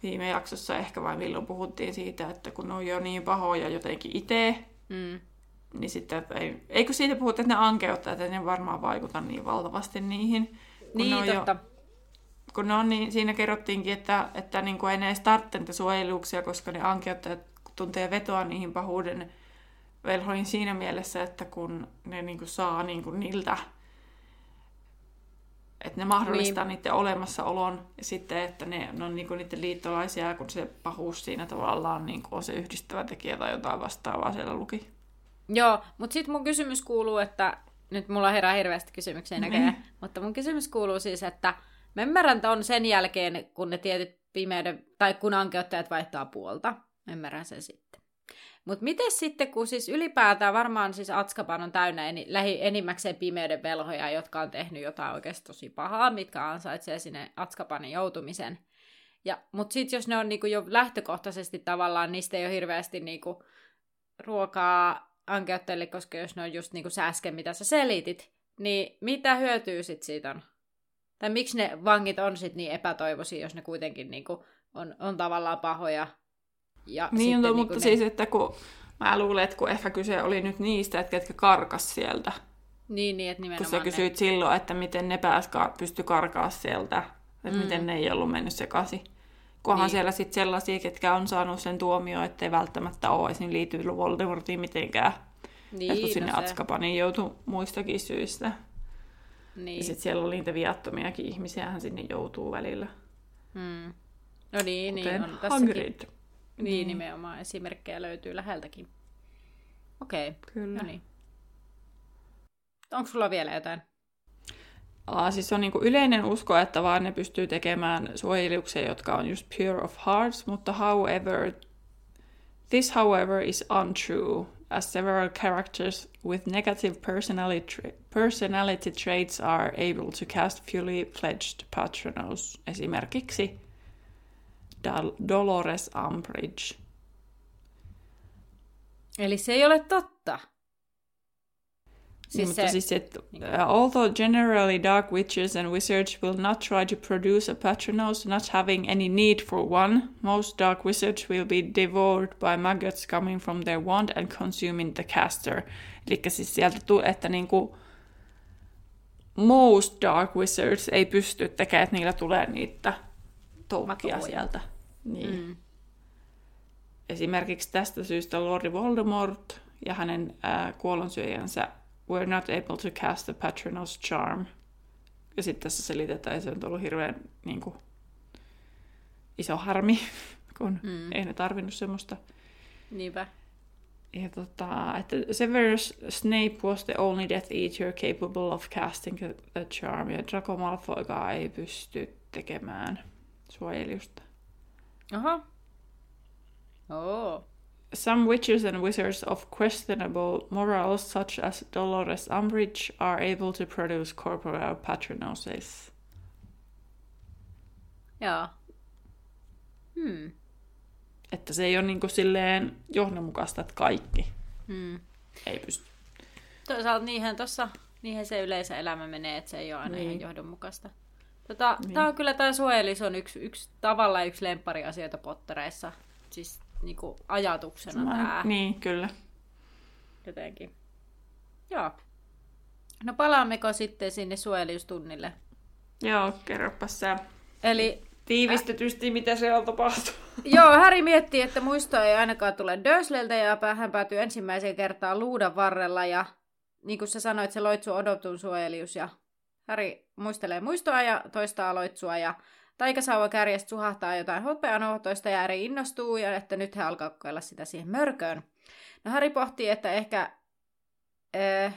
viime jaksossa ehkä vai milloin puhuttiin siitä, että kun ne on jo niin pahoja jotenkin itse, mm. Niin sitten, että ei, eikö siitä puhuta, että ne ankeuttaa, että ne varmaan vaikuta niin valtavasti niihin. Kun ne niin on jo- totta. kun ne on niin, siinä kerrottiinkin, että, että niin kuin ei ne edes tarvitse koska ne ankeuttajat tuntee vetoa niihin pahuuden velhoihin siinä mielessä, että kun ne niin kuin saa niin kuin niiltä, että ne mahdollistaa niin. niiden olemassaolon ja sitten, että ne, ne on niin kuin niiden liittolaisia, kun se pahuus siinä tavallaan niin kuin on se yhdistävä tekijä tai jotain vastaavaa siellä luki. Joo, mutta sitten mun kysymys kuuluu, että nyt mulla herää hirveästi kysymyksiä näköjään, Niin. mutta mun kysymys kuuluu siis, että mä ymmärrän on sen jälkeen, kun ne tietyt pimeyden, tai kun ankeuttajat vaihtaa puolta. Mä ymmärrän sen sitten. Mutta miten sitten, kun siis ylipäätään varmaan siis Atskaban on täynnä eni, lähi, enimmäkseen pimeyden velhoja, jotka on tehnyt jotain oikeasti tosi pahaa, mitkä ansaitsee sinne Atskabanin joutumisen. Ja, mutta sitten jos ne on niinku jo lähtökohtaisesti tavallaan, niistä ei ole hirveästi niinku ruokaa ankeuttajille, koska jos ne on just niinku sä äsken, mitä sä selitit, niin mitä hyötyä sit siitä on? Tai miksi ne vangit on sit niin epätoivoisia, jos ne kuitenkin niinku on, on tavallaan pahoja? Ja Niin, no, niinku mutta ne... siis, että kun mä luulen, että kun ehkä kyse oli nyt niistä, että ketkä karkas sieltä, Niin, niin, että kun nimenomaan sä ne- kysyit silloin, että miten ne pääs, pysty karkaa sieltä, että mm. miten ne ei ollut mennyt sekaisin. Kunhan Niin. niin. siellä sitten sellaisia, ketkä on saanut sen tuomio, ettei välttämättä ole esim. liity Voldemortiin mitenkään. Niin, Niin, kun sinne no no se- Atskabaniin joutui muistakin syistä. Niin. Niin. Ja sitten siellä oli niitä viattomiakin ihmisiä, hän sinne joutuu välillä. Mm. No niin, niin Kuten on tässäkin. Hagrid. Niin, nimenomaan esimerkkejä löytyy läheltäkin. Okei, okay. Kyllä. no niin. Onko sulla vielä jotain? Aa, siis on niinku yleinen usko, että vaan ne pystyy tekemään suojeluksia, jotka on just pure of hearts, mutta however, this however is untrue, as several characters with negative personality, tra- personality traits are able to cast fully fledged patronus. Esimerkiksi Dal- Dolores Umbridge. Eli se ei ole totta. Siis niin, mutta siis, että uh, although generally dark witches and wizards will not try to produce a patronus, not having any need for one, most dark wizards will be devoured by maggots coming from their wand and consuming the caster. Eli siis sieltä tulee, että niinku most dark wizards ei pysty tekemään, että niillä tulee niitä toukkia sieltä. Niin. Mm. Esimerkiksi tästä syystä Lordi Voldemort ja hänen äh, kuolonsyöjänsä were not able to cast the Patronus Charm. Ja sitten tässä selitetään, että se on ollut hirveän niin kuin, iso harmi, kun mm. ei ne tarvinnut semmoista. Niinpä. Ja tota, että Severus Snape was the only Death Eater capable of casting the charm, ja Draco Malfoykaan ei pysty tekemään suojelijusta. Aha. Oh. Some witches and wizards of questionable morals, such as Dolores Umbridge, are able to produce corporeal patronoses. Joo. Hmm. Että se ei ole niin kuin silleen johdonmukaista, että kaikki hmm. ei pysty. Toisaalta niinhän, tossa, niinhän se yleensä elämä menee, että se ei ole aina niin. ihan johdonmukaista. Tota, niin. Tämä on kyllä tämä suojelis on yksi, yksi tavallaan yksi lemppariasioita pottereissa. Siis niin kuin ajatuksena Mä, tämä. Niin, kyllä. Jotenkin. Joo. No palaammeko sitten sinne suojelijustunnille? Joo, kerropa sä. Eli tiivistetysti, äh, mitä se on tapahtunut. Joo, Häri miettii, että muisto ei ainakaan tule Dursleltä ja hän päätyy ensimmäiseen kertaan luudan varrella ja niin kuin sä sanoit, se loitsu odotun suojelius ja Häri muistelee muistoa ja toistaa loitsua ja Taikasauva kärjestä suhahtaa jotain hopeanohtoista ja Eri innostuu ja että nyt hän alkaa kokeilla sitä siihen mörköön. No Harry pohtii, että ehkä... Äh,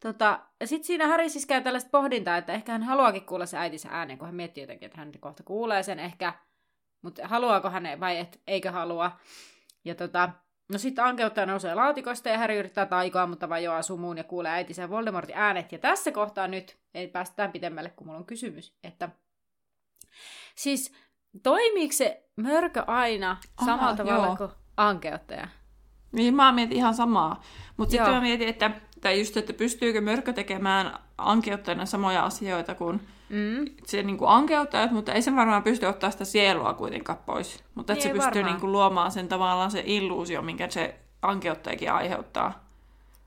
tota, ja sitten siinä Harry siis käy tällaista pohdintaa, että ehkä hän haluaakin kuulla se äitinsä äänen, kun hän miettii jotenkin, että hän kohta kuulee sen ehkä. Mutta haluaako hän vai et, eikö halua. Ja tota, no sitten ankeuttaja nousee laatikosta ja Harry yrittää taikoa, mutta vajoaa sumuun ja kuulee äitinsä Voldemortin äänet. Ja tässä kohtaa nyt, ei päästä pitemmälle, kun mulla on kysymys, että Siis toimiiko se mörkö aina samalla Aha, tavalla joo. kuin ankeuttaja? Niin mä mietin ihan samaa. Mutta sitten mä mietin, että, tai just, että pystyykö mörkö tekemään ankeuttajana samoja asioita kuin mm. se niin kuin ankeuttajat, mutta ei se varmaan pysty ottaa sitä sielua kuitenkaan pois. Mutta että niin se pystyy niin kuin luomaan sen tavallaan se illuusio, minkä se ankeuttajakin aiheuttaa.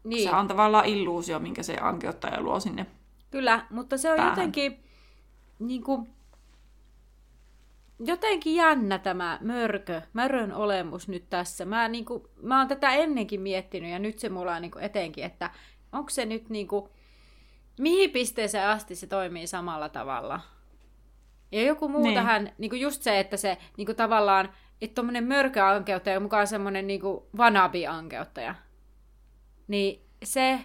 Niin. Se on tavallaan illuusio, minkä se ankeuttaja luo sinne Kyllä, mutta se on päähän. jotenkin niin kuin, jotenkin jännä tämä mörkö, mörön olemus nyt tässä. Mä, niin kuin, mä oon tätä ennenkin miettinyt ja nyt se mulla on niin kuin etenkin, että onko se nyt niin kuin, mihin pisteeseen asti se toimii samalla tavalla. Ja joku muu niin. tähän, niin kuin just se, että se niin kuin tavallaan, että tuommoinen mörköankeuttaja on mukaan semmoinen niin vanabi-ankeuttaja. Niin se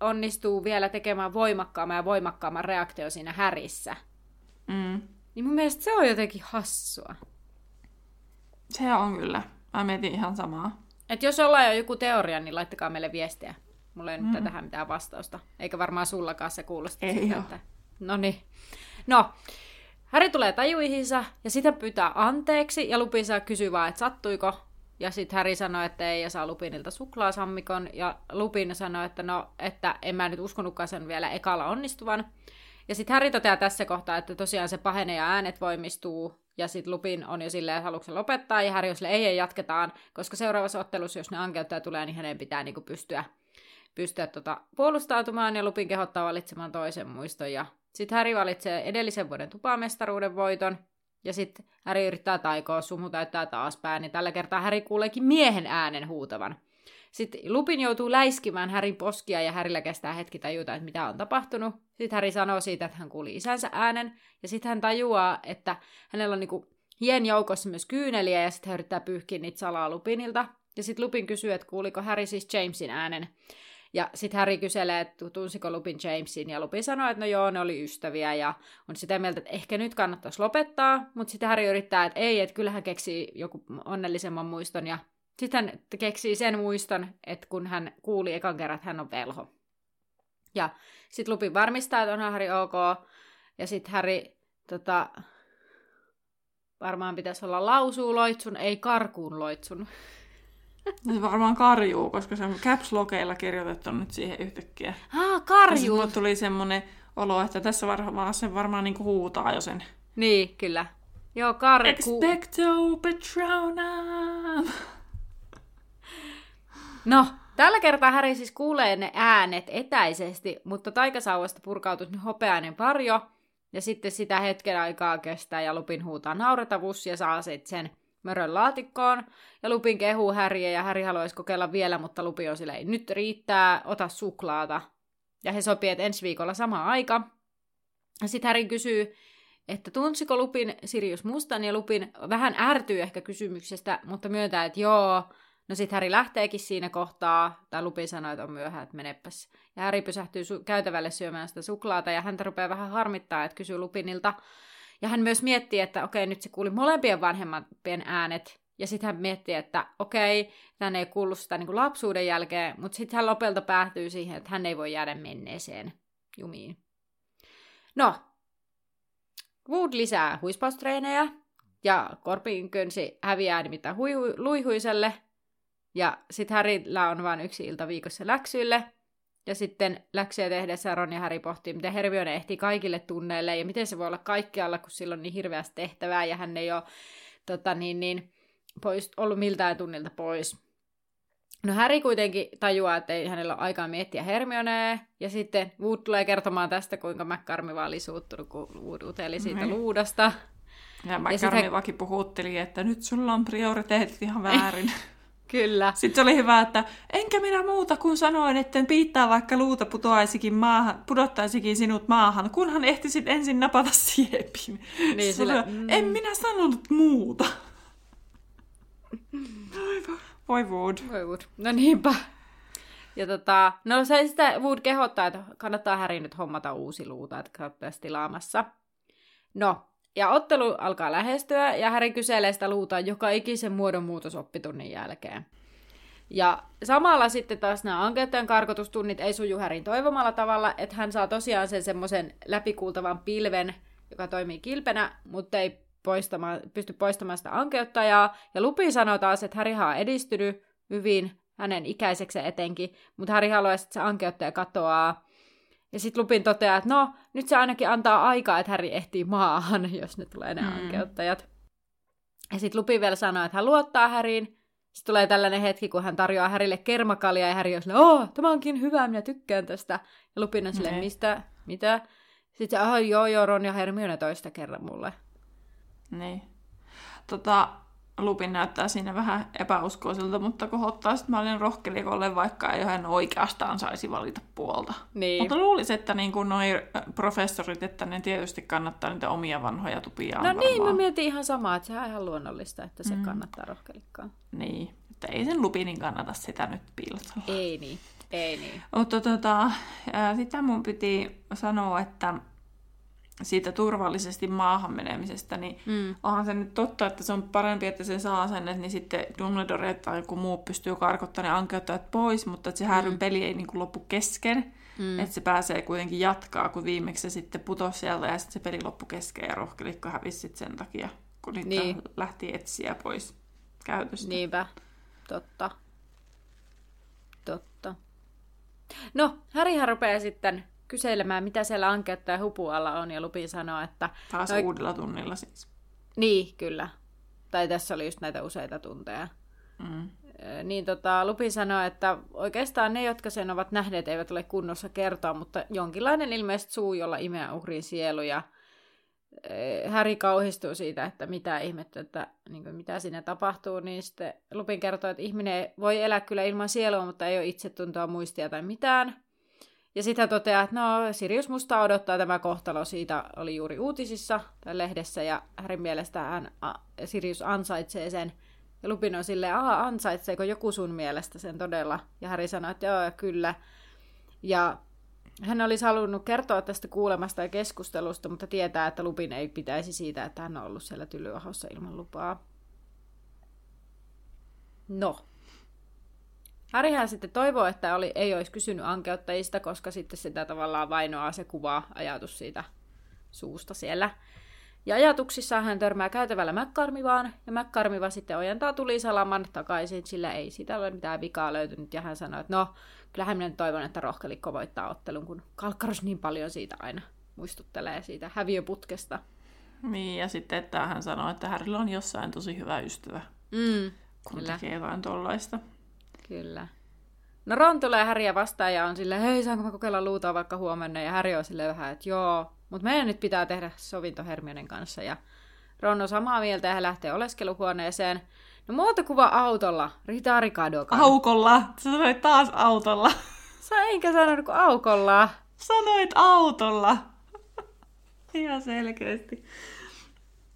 onnistuu vielä tekemään voimakkaamman ja voimakkaamman reaktio siinä härissä. Mm. Niin mun mielestä se on jotenkin hassua. Se on kyllä. Mä mietin ihan samaa. Et jos ollaan jo joku teoria, niin laittakaa meille viestiä. Mulla ei mm. nyt tähän mitään vastausta. Eikä varmaan sullakaan se kuulosta ei sitä, että... No niin. No, Häri tulee tajuihinsa ja sitä pyytää anteeksi ja Lupin kysyy vaan, että sattuiko. Ja sitten Häri sanoi, että ei ja saa Lupinilta suklaasammikon. Ja Lupin sanoi, että no, että en mä nyt uskonutkaan sen vielä ekalla onnistuvan. Ja sitten Harry toteaa tässä kohtaa, että tosiaan se pahenee ja äänet voimistuu, ja sitten Lupin on jo silleen, että haluatko lopettaa, ja Harry on silleen, ei, ei, jatketaan, koska seuraavassa ottelussa, jos ne ankeuttaja tulee, niin hänen pitää niinku pystyä, pystyä tota, puolustautumaan, ja Lupin kehottaa valitsemaan toisen muiston, ja sitten Harry valitsee edellisen vuoden tupamestaruuden voiton, ja sitten Harry yrittää taikoa, sumu täyttää taas pää, niin tällä kertaa Harry kuuleekin miehen äänen huutavan. Sitten Lupin joutuu läiskimään Härin poskia ja Härillä kestää hetki tajuta, että mitä on tapahtunut. Sitten Häri sanoo siitä, että hän kuuli isänsä äänen. Ja sitten hän tajuaa, että hänellä on niinku hien joukossa myös kyyneliä ja sitten hän yrittää pyyhkiä niitä salaa Lupinilta. Ja sitten Lupin kysyy, että kuuliko Häri siis Jamesin äänen. Ja sitten Harry kyselee, että tunsiko Lupin Jamesin, ja Lupin sanoo, että no joo, ne oli ystäviä, ja on sitä mieltä, että ehkä nyt kannattaisi lopettaa, mutta sitten Harry yrittää, että ei, että kyllähän keksii joku onnellisemman muiston, ja sitten hän keksii sen muiston, että kun hän kuuli ekan kerran, että hän on velho. Ja sitten Lupin varmistaa, että on Harry ok. Ja sitten Harry tota, varmaan pitäisi olla lausuu loitsun, ei karkuun loitsun. No se varmaan karjuu, koska se on caps lokeilla kirjoitettu nyt siihen yhtäkkiä. Ah, karjuu! Ja tuli semmoinen olo, että tässä varmaan se varmaan niinku huutaa jo sen. Niin, kyllä. Joo, karku. Expecto Patronum! No, tällä kertaa Häri siis kuulee ne äänet etäisesti, mutta taikasauvasta purkautuu hopeainen varjo, ja sitten sitä hetken aikaa kestää, ja Lupin huutaa nauretavuus, ja saa sitten sen mörön laatikkoon. Ja Lupin kehuu Häriä, ja Häri haluaisi kokeilla vielä, mutta Lupi on silleen, nyt riittää, ota suklaata. Ja he sopii, että ensi viikolla sama aika. Sitten Häri kysyy, että tunsiko Lupin Sirius Mustan, ja Lupin vähän ärtyy ehkä kysymyksestä, mutta myöntää, että joo, No sitten Häri lähteekin siinä kohtaa, tai Lupin sanoo, että on myöhä, että menepäs. Ja Häri pysähtyy su- käytävälle syömään sitä suklaata, ja häntä rupeaa vähän harmittaa, että kysyy Lupinilta. Ja hän myös miettii, että okei, nyt se kuuli molempien vanhempien äänet, ja sitten hän miettii, että okei, hän ei kuullut sitä niin kuin lapsuuden jälkeen, mutta sitten hän lopelta päätyy siihen, että hän ei voi jäädä menneeseen jumiin. No, Wood lisää huispaustreenejä, ja Korpin könsi häviää nimittäin hui- luihuiselle, ja sitten Harryllä on vain yksi ilta viikossa läksyille. Ja sitten läksyjä tehdessä Ron ja Harry pohtii, miten Hermione ehtii kaikille tunneille ja miten se voi olla kaikkialla, kun sillä on niin hirveästi tehtävää ja hän ei ole tota, niin, niin, pois, ollut miltään tunnilta pois. No Harry kuitenkin tajuaa, että ei hänellä ole aikaa miettiä Hermionea, ja sitten Wood tulee kertomaan tästä, kuinka McCarmi vaan oli suuttunut, kun Wood uteli siitä mm. luudasta. Ja McCarmi hän... puhutteli, että nyt sulla on prioriteetit ihan väärin. Kyllä. Sitten se oli hyvä, että enkä minä muuta kuin sanoin, että piittaa vaikka luuta putoaisikin maahan, pudottaisikin sinut maahan, kunhan ehtisit ensin napata siepin. Niin, sillä, mm. En minä sanonut muuta. Voi Wood. Voi Wood. No niinpä. Ja tota, no se sitä Wood kehottaa, että kannattaa Häri nyt hommata uusi luuta, että kannattaa tilaamassa. No, ja ottelu alkaa lähestyä ja Häri kyselee sitä luuta joka ikisen muodonmuutos oppitunnin jälkeen. Ja samalla sitten taas nämä ankeuttajan karkotustunnit ei suju Härin toivomalla tavalla, että hän saa tosiaan sen semmoisen läpikuultavan pilven, joka toimii kilpenä, mutta ei poistama, pysty poistamaan sitä ankeuttajaa. Ja Lupi sanoo taas, että Häri on edistynyt hyvin, hänen ikäiseksi etenkin, mutta Häri haluaa, että se ankeuttaja katoaa. Ja sitten Lupin toteaa, että no, nyt se ainakin antaa aikaa, että Häri ehtii maahan, jos ne tulee ne mm. ankeuttajat. Ja sitten Lupin vielä sanoo, että hän luottaa Häriin. Sitten tulee tällainen hetki, kun hän tarjoaa Härille kermakalia, ja Häri on silleen, oh, tämä onkin hyvä, minä tykkään tästä. Ja Lupin on silleen, mistä, mitä? Sitten se, oh, joo, joo, Ron ja Hermione toista kerran mulle. Niin. Tota, Lupin näyttää siinä vähän epäuskoiselta, mutta kohottaa sitten mä olin rohkelikolle, vaikka ei hän oikeastaan saisi valita puolta. Niin. Mutta luulisin, että niin kuin noi professorit, että ne tietysti kannattaa niitä omia vanhoja tupia. No varmaan. niin, mä mietin ihan samaa, että sehän on ihan luonnollista, että se mm. kannattaa rohkelikkaa. Niin, että ei sen Lupinin kannata sitä nyt piilotella. Ei niin, ei niin. Mutta tota, sitä mun piti sanoa, että siitä turvallisesti maahan menemisestä, niin mm. onhan se nyt totta, että se on parempi, että se saa sen, että niin sitten Dumbledore tai joku muu pystyy karkottamaan ne ankeuttajat pois, mutta että se härryn mm. peli ei niin kuin loppu kesken, mm. että se pääsee kuitenkin jatkaa, kun viimeksi se sitten putosi sieltä ja sitten se peli loppu kesken ja rohkelikko hävisi sitten sen takia, kun niitä niin. lähti etsiä pois käytöstä. Niinpä, totta. Totta. No, Härihän rupeaa sitten kyselemään, mitä siellä ankeuttaja hupualla on, ja Lupin sanoo, että... Taas no, uudella tunnilla siis. Niin, kyllä. Tai tässä oli just näitä useita tunteja. Mm. Niin tota, Lupin sanoi, että oikeastaan ne, jotka sen ovat nähneet, eivät ole kunnossa kertoa, mutta jonkinlainen ilmeisesti suu, jolla imeä uhrin sielu, ja Häri kauhistuu siitä, että mitä ihmettä, että niin kuin, mitä siinä tapahtuu, niin sitten Lupin kertoo, että ihminen voi elää kyllä ilman sielua, mutta ei ole itse tuntua muistia tai mitään. Ja sitten toteaa, että no Sirius musta odottaa tämä kohtalo, siitä oli juuri uutisissa tai lehdessä, ja Härin mielestä hän, a, Sirius ansaitsee sen. Ja Lupin on silleen, aha, ansaitseeko joku sun mielestä sen todella? Ja Häri sanoi, että joo, kyllä. Ja hän olisi halunnut kertoa tästä kuulemasta ja keskustelusta, mutta tietää, että Lupin ei pitäisi siitä, että hän on ollut siellä tylyahossa ilman lupaa. No, Harryhän sitten toivoo, että oli, ei olisi kysynyt ankeuttajista, koska sitten sitä tavallaan vainoaa se kuva ajatus siitä suusta siellä. Ja ajatuksissaan hän törmää käytävällä Mäkkarmivaan, ja Mäkkarmiva sitten ojentaa tulisalaman takaisin, sillä ei siitä ole mitään vikaa löytynyt, ja hän sanoo, että no, kyllähän minä toivon, että rohkelikko voittaa ottelun, kun Kalkkaros niin paljon siitä aina muistuttelee siitä häviöputkesta. Niin, ja sitten että hän sanoo, että Härillä on jossain tosi hyvä ystävä, Mm, kun Kyllä. tekee jotain tollaista. Kyllä. No Ron tulee Häriä vastaan ja on silleen, hei, saanko mä kokeilla luutaa vaikka huomenna? Ja Häri on silleen vähän, että joo, mutta meidän nyt pitää tehdä sovinto Hermionen kanssa. Ja Ron on samaa mieltä ja he lähtee oleskeluhuoneeseen. No muotokuva autolla, Ritari Kadokan. Aukolla! Sä sanoit taas autolla. Sä enkä sanonut kuin aukolla. Sanoit autolla. Ihan selkeästi.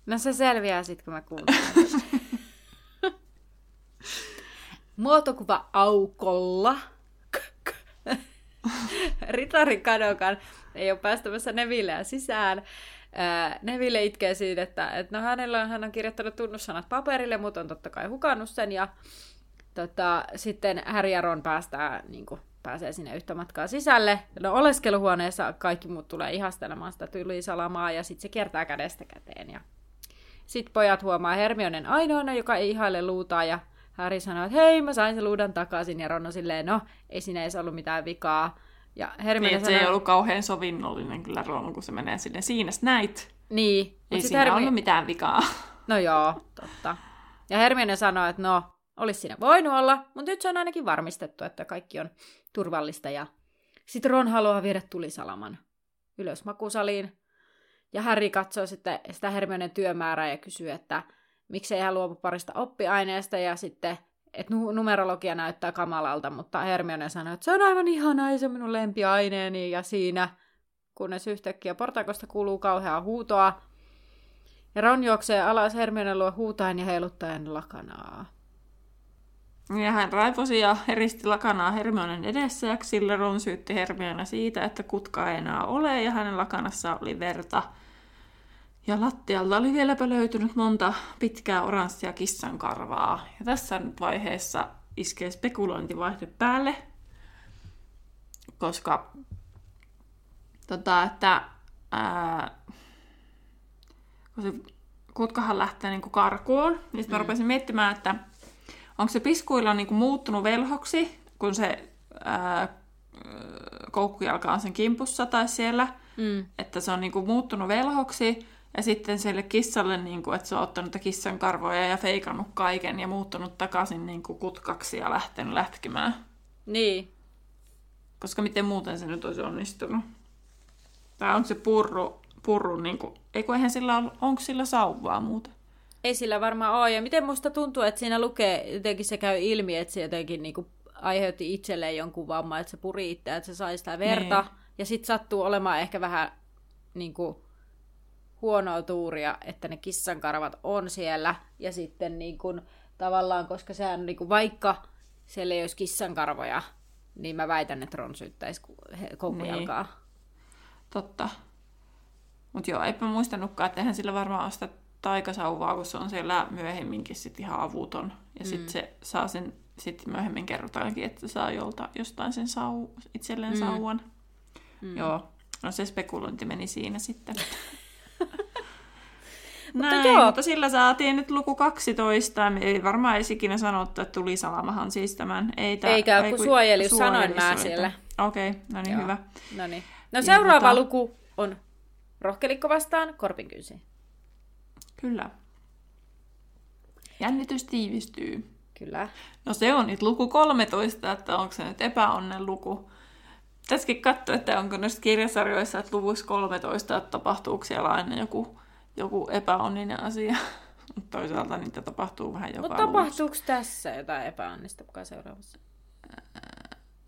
No se selviää sit, kun mä kuuntelen. Muotokuva aukolla. Ritari Kadokan ei ole päästämässä Nevilleä sisään. Ää, Neville itkee siitä, että, että no hänellä on, hän on kirjoittanut tunnussanat paperille, mutta on totta kai hukannut sen. Ja tota, sitten Harry ja Ron päästää, niin kuin, pääsee sinne yhtä matkaa sisälle. No oleskeluhuoneessa kaikki muut tulee ihastelemaan sitä tylisalamaa ja sitten se kiertää kädestä käteen. Ja sitten pojat huomaa Hermionen ainoana, joka ei ihaile luutaa ja Harry sanoo, että hei, mä sain sen luudan takaisin. Ja Ron on silleen, no, ei siinä edes ollut mitään vikaa. Ja Hermione Niin, että se ei ollut kauhean sovinnollinen kyllä Ron, kun se menee sinne. Siinä näit. Niin. Ei siinä Hermi- ollut mitään vikaa. No joo, totta. Ja Hermione sanoo, että no, olisi siinä voinut olla, mutta nyt se on ainakin varmistettu, että kaikki on turvallista. Ja sitten Ron haluaa viedä tulisalaman ylös makusaliin. Ja Harry katsoo sitten sitä Hermionen työmäärää ja kysyy, että miksei hän luopu parista oppiaineesta. Ja sitten, että nu- numerologia näyttää kamalalta, mutta Hermione sanoo, että se on aivan ihanaa, se on minun lempiaineeni. Ja siinä, kunnes yhtäkkiä portaikosta kuuluu kauheaa huutoa, ja Ron juoksee alas Hermione luo huutaen ja heiluttaen lakanaa. Ja hän raivosi ja heristi lakanaa Hermionen edessä, ja sillä Ron syytti Hermione siitä, että kutka ei enää ole, ja hänen lakanassa oli verta. Ja lattialta oli vieläpä löytynyt monta pitkää oranssia kissan karvaa. Ja tässä nyt vaiheessa iskee spekulointivaihde päälle, koska tota, että, ää, kun se kutkahan lähtee niin karkuun, niin sitten mä rupesin miettimään, että onko se piskuilla niin kuin muuttunut velhoksi, kun se ää, koukkujalka on sen kimpussa tai siellä, Mm. että se on niin kuin muuttunut velhoksi, ja sitten sille kissalle, niin kuin, että se on ottanut kissan karvoja ja feikannut kaiken ja muuttunut takaisin niin kuin kutkaksi ja lähtenyt lätkimään. Niin. Koska miten muuten se nyt olisi onnistunut? Tai onko se purru, purru niin kuin, eikö eihän sillä ole, onko sillä sauvaa muuten? Ei sillä varmaan ole. Ja miten musta tuntuu, että siinä lukee, jotenkin se käy ilmi, että se jotenkin niinku aiheutti itselleen jonkun vamman, että se puri itseään, että se sai sitä verta. Niin. Ja sitten sattuu olemaan ehkä vähän niinku huonoa tuuria, että ne kissankarvat on siellä. Ja sitten niinku, tavallaan, koska sehän niinku, vaikka siellä ei olisi kissankarvoja, niin mä väitän, että Ron syyttäisi koukkujalkaa. Niin. Totta. Mutta joo, eipä muistanutkaan, että eihän sillä varmaan sitä taikasauvaa, kun se on siellä myöhemminkin sit ihan avuton. Ja Mm. sitten se saa sen, sitten myöhemmin kerrotaankin, että se saa jolta, jostain sen sau, itselleen Mm. sauvan. Joo, no se spekulointi meni siinä sitten. Näin, joo. mutta sillä saatiin nyt luku 12. Me ei varmaan edes ikinä sanottu, että tuli salamahan siis tämän. Ei tää, Eikä, kun suojelius sanoin mä siellä. Okei, okay, no niin hyvä. No niin. No seuraava tota- luku on rohkelikko vastaan korpinkynsi. Kyllä. Jännitys tiivistyy. Kyllä. No se on nyt luku 13, että onko se nyt epäonnen luku. Pitäisikin katsoa, että onko noissa kirjasarjoissa, että luvuissa 13, että tapahtuuko siellä aina joku, joku epäonninen asia. Mutta toisaalta niitä tapahtuu vähän joka Mutta luvussa. tapahtuuko tässä jotain epäonnistukaa seuraavassa?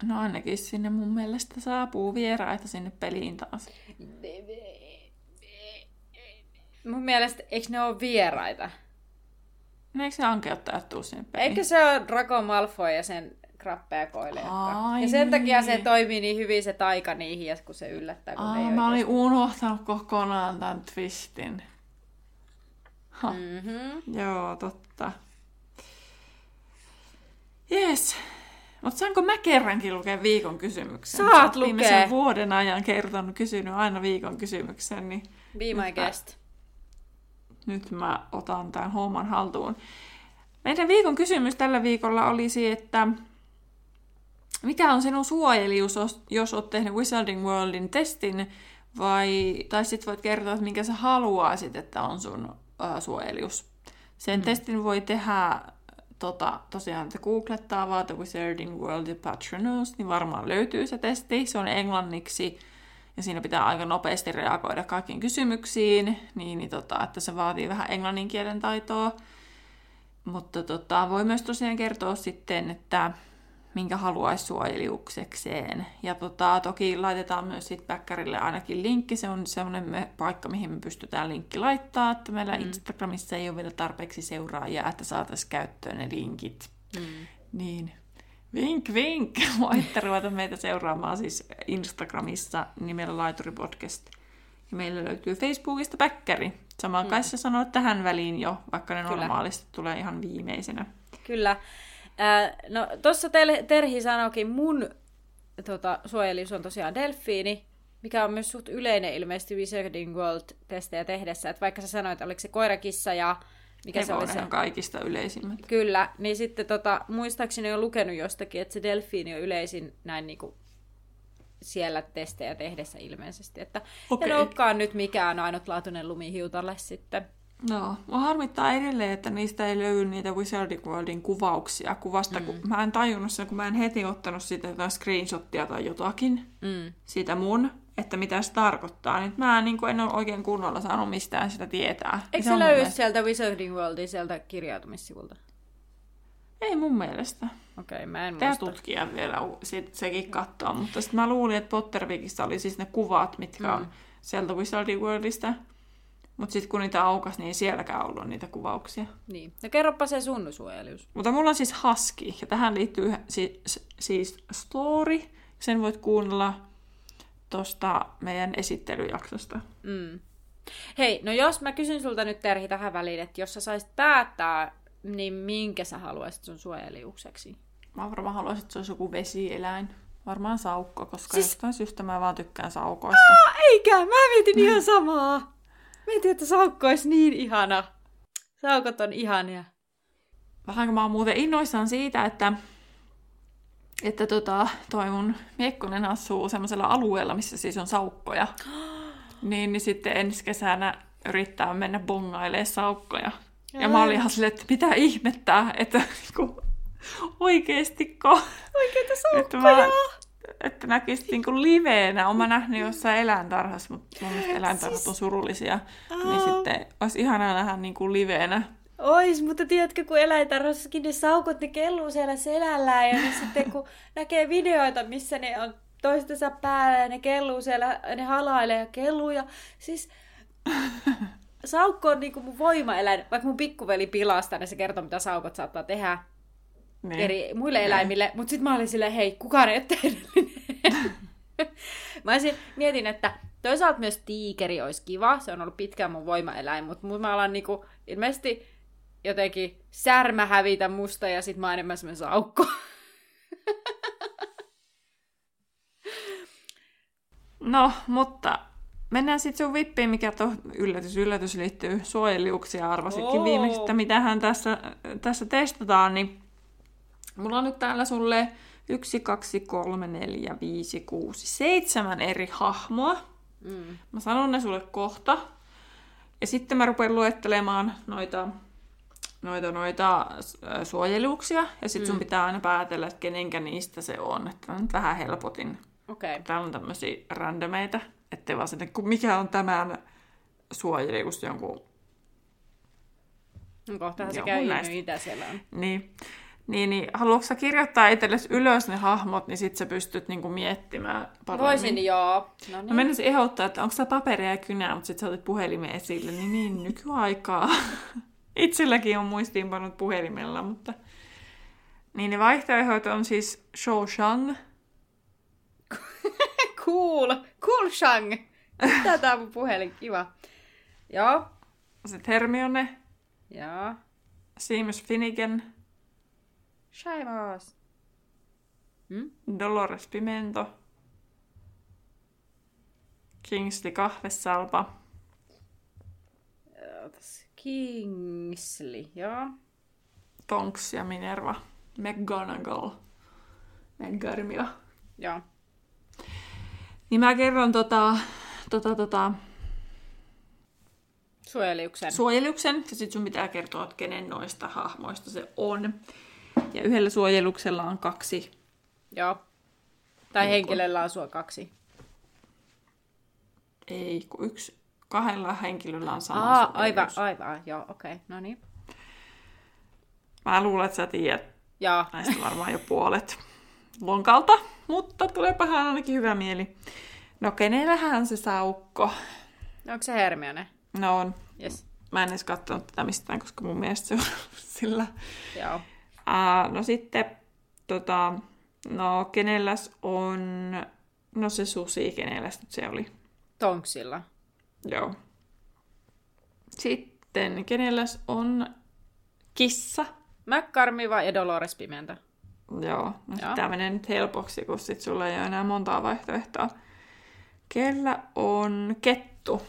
No ainakin sinne mun mielestä saapuu vieraita sinne peliin taas. Mun mielestä, eikö ne ole vieraita? No eikö se ankeuttajat tuu sinne peliin? Eikö se ole Draco Malfoy ja sen krappeja koille? Ai Ja sen takia se niin. toimii niin hyvin se taika niihin, kun se yllättää, kun Aa, ei mä olin unohtanut kokonaan tämän twistin. Ha. Mhm. Joo, totta. Yes. Mutta saanko mä kerrankin lukea viikon kysymyksen? Saat lukea. Viimeisen vuoden ajan kertonut, kysynyt aina viikon kysymyksen, niin Be my Nyt mä- guest. nyt mä otan tämän homman haltuun. Meidän viikon kysymys tällä viikolla olisi, että mikä on sinun suojelius, jos- jos olet tehnyt Wizarding Worldin testin, vai, tai sitten voit kertoa, että minkä sä haluaisit, että on sun ää, suojelius. Sen mm. testin voi tehdä tota, tosiaan, että googlettaa vaan The Wizarding World ja Patronus, niin varmaan löytyy se testi. Se on englanniksi ja siinä pitää aika nopeasti reagoida kaikkiin kysymyksiin, niin, niin tota, että se vaatii vähän englannin kielen taitoa. Mutta tota, voi myös tosiaan kertoa sitten, että minkä haluaisi suojeliuksekseen. Ja tota, toki laitetaan myös sit Bäkkärille ainakin linkki. Se on semmoinen paikka, mihin me pystytään linkki laittaa. Että meillä mm. Instagramissa ei ole vielä tarpeeksi seuraajia, että saataisiin käyttöön ne linkit. Mm. Niin. Vink, vink! Voitte ruveta meitä seuraamaan siis Instagramissa nimellä Laituri Podcast. Ja meillä löytyy Facebookista Päkkäri. Sama mm. kai sä sanoit tähän väliin jo, vaikka ne Kyllä. normaalisti tulee ihan viimeisenä. Kyllä. Ää, no, tuossa Terhi sanoikin, mun tota, suojelius on tosiaan delfiini, mikä on myös suht yleinen ilmeisesti Wizarding World-testejä tehdessä. Että vaikka sä sanoit, että oliko se koirakissa ja mikä se oli Hevonen se... on kaikista yleisimmät. Kyllä, niin sitten tota, muistaakseni on lukenut jostakin, että se delfiini on yleisin näin niinku siellä testejä tehdessä ilmeisesti. Että Okei. en olekaan nyt mikään ainutlaatuinen lumihiutalle sitten. No, mua harmittaa edelleen, että niistä ei löydy niitä Wizarding Worldin kuvauksia kuvasta, mm. kun mä en tajunnut sen, kun mä en heti ottanut siitä jotain screenshottia tai jotakin Mm. siitä mun, että mitä se tarkoittaa. Nyt mä niin en ole oikein kunnolla saanut mistään sitä tietää. Eikö se se on löydy mielestä- sieltä Wizarding Worldin sieltä kirjautumissivulta? Ei mun mielestä. Okei, okay, mä en muista. tutkia vielä sit, sekin katsoa, mutta sitten mä luulin, että Pottervikissa oli siis ne kuvat, mitkä on Mm. sieltä Wizarding Worldista. Mutta sitten kun niitä aukas, niin ei sielläkään ollut niitä kuvauksia. Niin. No kerropa se sun suojelius. Mutta mulla on siis Husky, ja tähän liittyy si- s- siis story. Sen voit kuunnella tuosta meidän esittelyjaksosta. Mm. Hei, no jos mä kysyn sulta nyt Terhi tähän väliin, että jos sä saisit päättää, niin minkä sä haluaisit sun suojeliukseksi? Mä varmaan haluaisin, että se olisi joku vesieläin. Varmaan saukko, koska Siis- siis... jostain syystä mä vaan tykkään saukoista. Ah, eikä, mä mietin ihan samaa. Mietin, että saukko olisi niin ihana. Saukot on ihania. Vähän mä oon muuten innoissaan siitä, että, että tota, toi mun miekkonen asuu semmoisella alueella, missä siis on saukkoja. Niin, niin sitten ensi kesänä yrittää mennä bongailemaan saukkoja. Ja mä olin ihan silleen, että mitä ihmettää, että niinku, oikeestiko, Oikeita että, mä, että näkisit niinku liveenä. Olen nähnyt jossain eläintarhassa, mutta mun mielestä eläintarhat on surullisia. Niin sitten olisi ihanaa nähdä niinku liveenä. Ois, mutta tiedätkö, kun eläintarhassakin ne saukot, ne kelluu siellä selällään ja ne sitten kun näkee videoita, missä ne on toistensa päällä ja ne kelluu siellä, ne halailee ja kelluu ja siis saukko on niinku mun voimaeläin, vaikka mun pikkuveli pilastaa, niin se kertoo, mitä saukot saattaa tehdä Niin. eri muille eläimille, mutta sitten mä olin silleen, hei, kukaan ei ole täydellinen. mä olisin, mietin, että toisaalta myös tiikeri olisi kiva, se on ollut pitkään mun voimaeläin, mutta mä alan niinku ilmeisesti jotenkin särmä hävitä musta ja sit mä oon enemmän semmoinen saukko. No, mutta mennään sitten sun vippiin, mikä to, yllätys, yllätys liittyy suojeliuksia. Arvasitkin Oo. viimeksi, että mitä hän tässä, tässä testataan, niin mulla on nyt täällä sulle yksi, kaksi, kolme, neljä, viisi, kuusi, seitsemän eri hahmoa. Mm. Mä sanon ne sulle kohta. Ja sitten mä rupean luettelemaan noita, noita, noita äh, suojeliuksia. Ja sitten sun Mm. pitää aina päätellä, että kenenkä niistä se on. Että mä nyt vähän helpotin. Okay. Täällä on tämmöisiä randomeita, ettei vaan sinne, kun mikä on tämän suojelius jonkun, No kohtahan se käy ilmi, mitä siellä on. niin, niin, niin haluatko sä kirjoittaa itsellesi ylös ne hahmot, niin sit sä pystyt niinku miettimään paremmin. Voisin, joo. No Mä niin. menisin ehdottaa, että onko se paperia ja kynää, mutta sitten sä otit puhelimen esille, niin niin nykyaikaa. Itselläkin on muistiinpanot puhelimella, mutta... Niin ne vaihtoehdot on siis Shoushang, Cool. Cool Shang. Tätä on mun puhelin. Kiva. Joo. sitten Hermione, Joo. Seamus Finnegan, Shaimos. Hmm? Dolores Pimento, Kingsley Kahvesalpa, Ootas. Kingsley, joo. Tonks ja Minerva. McGonagall. McGarmia. Joo. Niin mä kerron tota, tota, tota, Suojeliuksen. suojeluksen, ja sit sun pitää kertoa, että kenen noista hahmoista se on. Ja yhdellä suojeluksella on kaksi. joo. Tai Niin henkilöllä on sua kaksi. Ei, kun yksi. Kahdella henkilöllä on sama Aa, aivan, aivan, joo, okei, okay. no niin. Mä luulen, että sä tiedät Joo, näistä varmaan jo puolet lonkalta, mutta tuleepahan ainakin hyvä mieli. No kenellähän se saukko? onko se Hermione? No on. Yes. Mä en edes katsonut tätä mistään, koska mun mielestä se on sillä. Joo. Ää, no sitten, tota, no kenelläs on, no se susi, kenelläs nyt se oli. Tonksilla. Joo. Sitten, kenelläs on kissa? McCarmi vai Dolores Pimenta? Joo, no Joo. tämä menee nyt helpoksi, kun sit sulla ei ole enää montaa vaihtoehtoa. Kellä on kettu?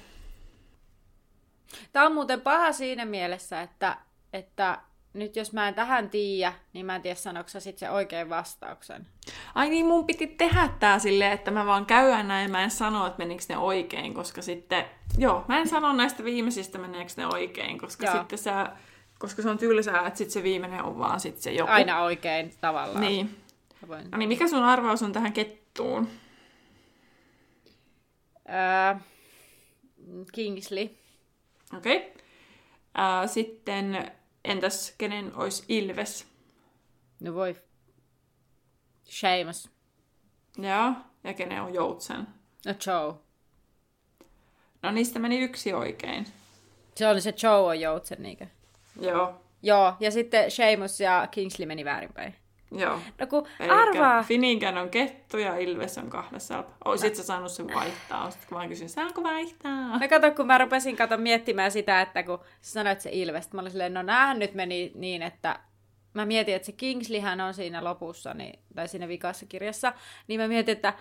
Tämä on muuten paha siinä mielessä, että, että nyt jos mä en tähän tiedä, niin mä en tiedä sanoiko sä sit sen oikein vastauksen. Ai niin, mun piti tehdä tää silleen, että mä vaan käyn näin ja mä en sano, että menikö ne oikein, koska sitten... Joo, mä en sano näistä viimeisistä, meneekö ne oikein, koska Joo. sitten sä... Koska se on tylsää, että sit se viimeinen on vaan sit se joku. Aina oikein tavallaan. Niin. Voin- No niin, mikä sun arvaus on tähän kettuun? Öö, Kingsley. Okei. Okay. Uh, sitten entäs kenen olisi Ilves? No voi. Seamus. Joo. Ja kenen on Joutsen? No Joe. No niistä meni yksi oikein. Se oli se Joe on joutsen, niinkö? Joo. Joo, ja sitten Seamus ja Kingsley meni väärinpäin. Joo. No kun Elikkä arvaa. Finnegan on kettu ja Ilves on kahdessa. Oisit sä saanut sen vaihtaa? Olisitko vaan kysynyt, saanko vaihtaa? No kato, kun mä rupesin kato miettimään sitä, että kun sä sanoit se Ilves, mä olin silleen, no näähän nyt meni niin, että mä mietin, että se Kingsleyhän on siinä lopussa, niin, tai siinä vikassa kirjassa, niin mä mietin, että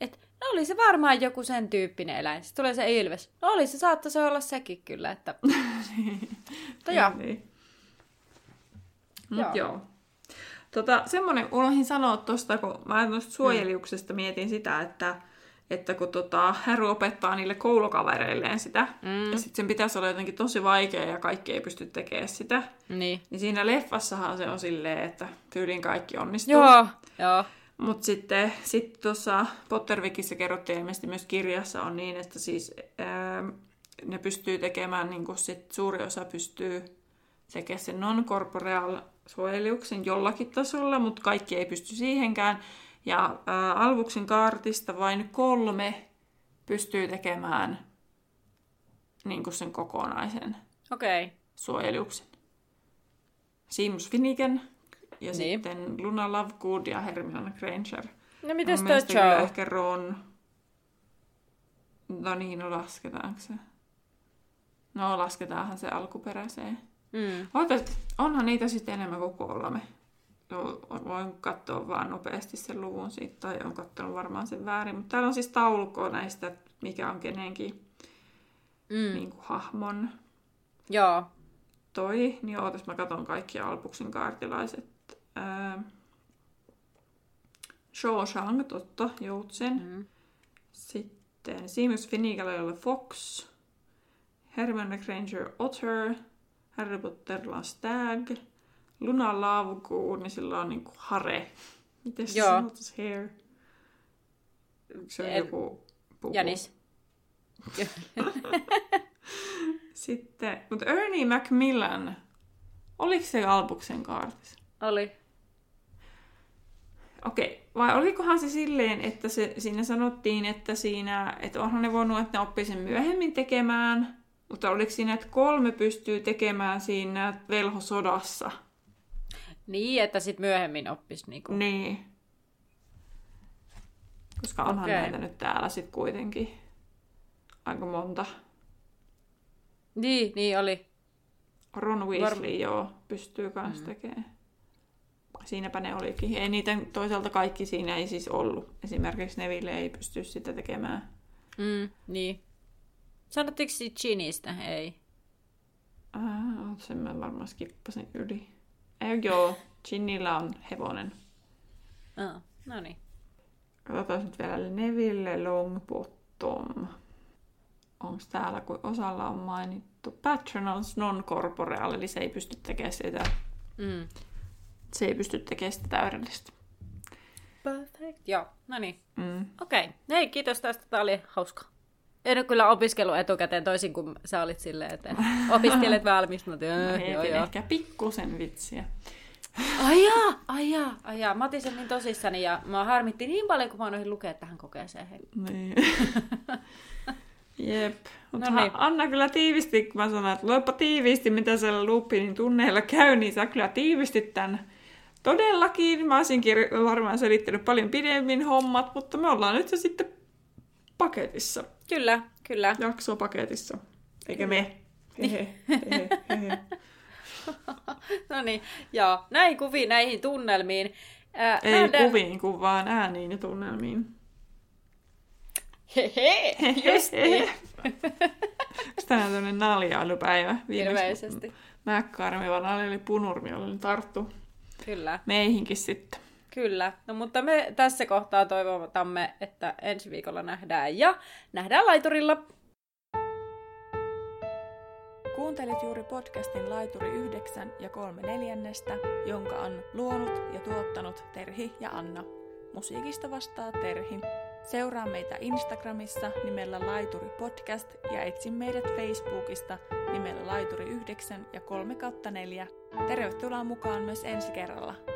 et, no oli se varmaan joku sen tyyppinen eläin. Sitten tulee se Ilves. No oli se, saattaisi olla sekin kyllä, että... Mutta joo, Niin. Mut Joo. joo. Tota, semmonen, unohdin sanoa tosta, kun mä noista suojeliuksesta mietin sitä, että, että kun tota, Harry opettaa niille koulukavereilleen sitä, mm. ja sitten sen pitäisi olla jotenkin tosi vaikea ja kaikki ei pysty tekemään sitä, niin. niin siinä leffassahan se on silleen, että tyyliin kaikki onnistuu. Joo, joo. Mutta sitten sit tuossa Pottervikissä kerrottiin ilmeisesti myös kirjassa on niin, että siis ää, ne pystyy tekemään, niin kuin sit suuri osa pystyy tekemään sen non-corporeal suojeliuksen jollakin tasolla, mutta kaikki ei pysty siihenkään. Ja ää, Alvuksen kaartista vain kolme pystyy tekemään niin kuin sen kokonaisen. Okay. suojeluksen. Seamus Finnegan ja Niin. sitten Luna Lovegood ja Hermione Granger. No mites Mun toi Joe? ehkä Ron. No niin, no lasketaanko se? No lasketaanhan se alkuperäiseen. Mm. Ootas, onhan niitä sitten enemmän kuin kolme. No, voin katsoa vaan nopeasti sen luvun siitä, tai on katsonut varmaan sen väärin. Mutta täällä on siis taulukko näistä, mikä on kenenkin Mm. niin kuin, hahmon Joo. toi. Niin ootas, mä katson kaikki Albuksen kaartilaiset. Ää, Shawshank, totta, Joutsen. Mm. Sitten Seamus Finneganilla Fox, Hermione Granger Otter, Harry Potterilla on Stag, Luna Lovegood, niin sillä on niinku hare. Miten se sanotus hair? Se on joku puku. Janis. Sitten, mutta Ernie Macmillan, oliko se Albuksen kaartissa? Oli. Okei, vai olikohan se silleen, että se, siinä sanottiin, että siinä, että onhan ne voinut, että ne oppii sen myöhemmin tekemään, mutta oliko siinä, että kolme pystyy tekemään siinä velhosodassa? Niin, että sit myöhemmin oppis niinku. Niin. Koska onhan Okei. näitä nyt täällä sitten kuitenkin aika monta. Niin, niin oli. Ron Weasley, joo, pystyy kans mm. tekemään. Siinäpä ne olikin. Ei niitä toisaalta kaikki siinä ei siis ollut. Esimerkiksi Neville ei pysty sitä tekemään. Mm, niin. Sanottiinko Ginistä? Ei. Äh, sen mä varmaan skippasin yli. Ei joo, Ginnillä on hevonen. Ah, no niin. Katsotaan nyt vielä Neville Longbottom. Onko täällä, kun osalla on mainittu Patronals non-corporeal, eli se ei pysty tekemään sitä, Mm. se ei pysty tekemään sitä täydellistä. Perfect. Joo, no niin. Mm. Okei. Okay. Hei, kiitos tästä. Tämä oli hauska. En ole kyllä opiskellut etukäteen toisin kuin sä olit silleen, että opiskelet valmis. Mä tein, äh, joo, joo. ehkä pikkusen vitsiä. Ai jaa, ai jaa, ai jaa. Mä otin sen niin tosissani ja mä harmitti niin paljon, kun mä unohdin lukea tähän kokeeseen. Niin. Jep. Mutta No niin. Anna kyllä tiivisti, kun mä sanoin, että luepa tiivisti, mitä siellä Lupinin tunneilla käy, niin sä kyllä tiivistit tämän. Todellakin, mä olisin kir- varmaan selittänyt paljon pidemmin hommat, mutta me ollaan nyt se sitten paketissa. Kyllä, kyllä. Jakso paketissa. Eikä me. Hehe, hehe, hehe. No niin, joo. Näihin kuviin, näihin tunnelmiin. Ää, Ei nähdään- kuviin, kun vaan ääniin ja tunnelmiin. Hehe, just niin. Tänään tämmöinen naljailupäivä? Ilmeisesti. Mäkkaarmi, vaan naljali punurmi, oli tarttu Kyllä, meihinkin sitten. Kyllä. No mutta me tässä kohtaa toivotamme, että ensi viikolla nähdään ja nähdään laiturilla. Kuuntelit juuri podcastin Laituri 9 ja 3 neljännestä, jonka on luonut ja tuottanut Terhi ja Anna. Musiikista vastaa Terhi. Seuraa meitä Instagramissa nimellä Laituri Podcast ja etsi meidät Facebookista nimellä Laituri 9 ja 3 4. Tervetuloa mukaan myös ensi kerralla.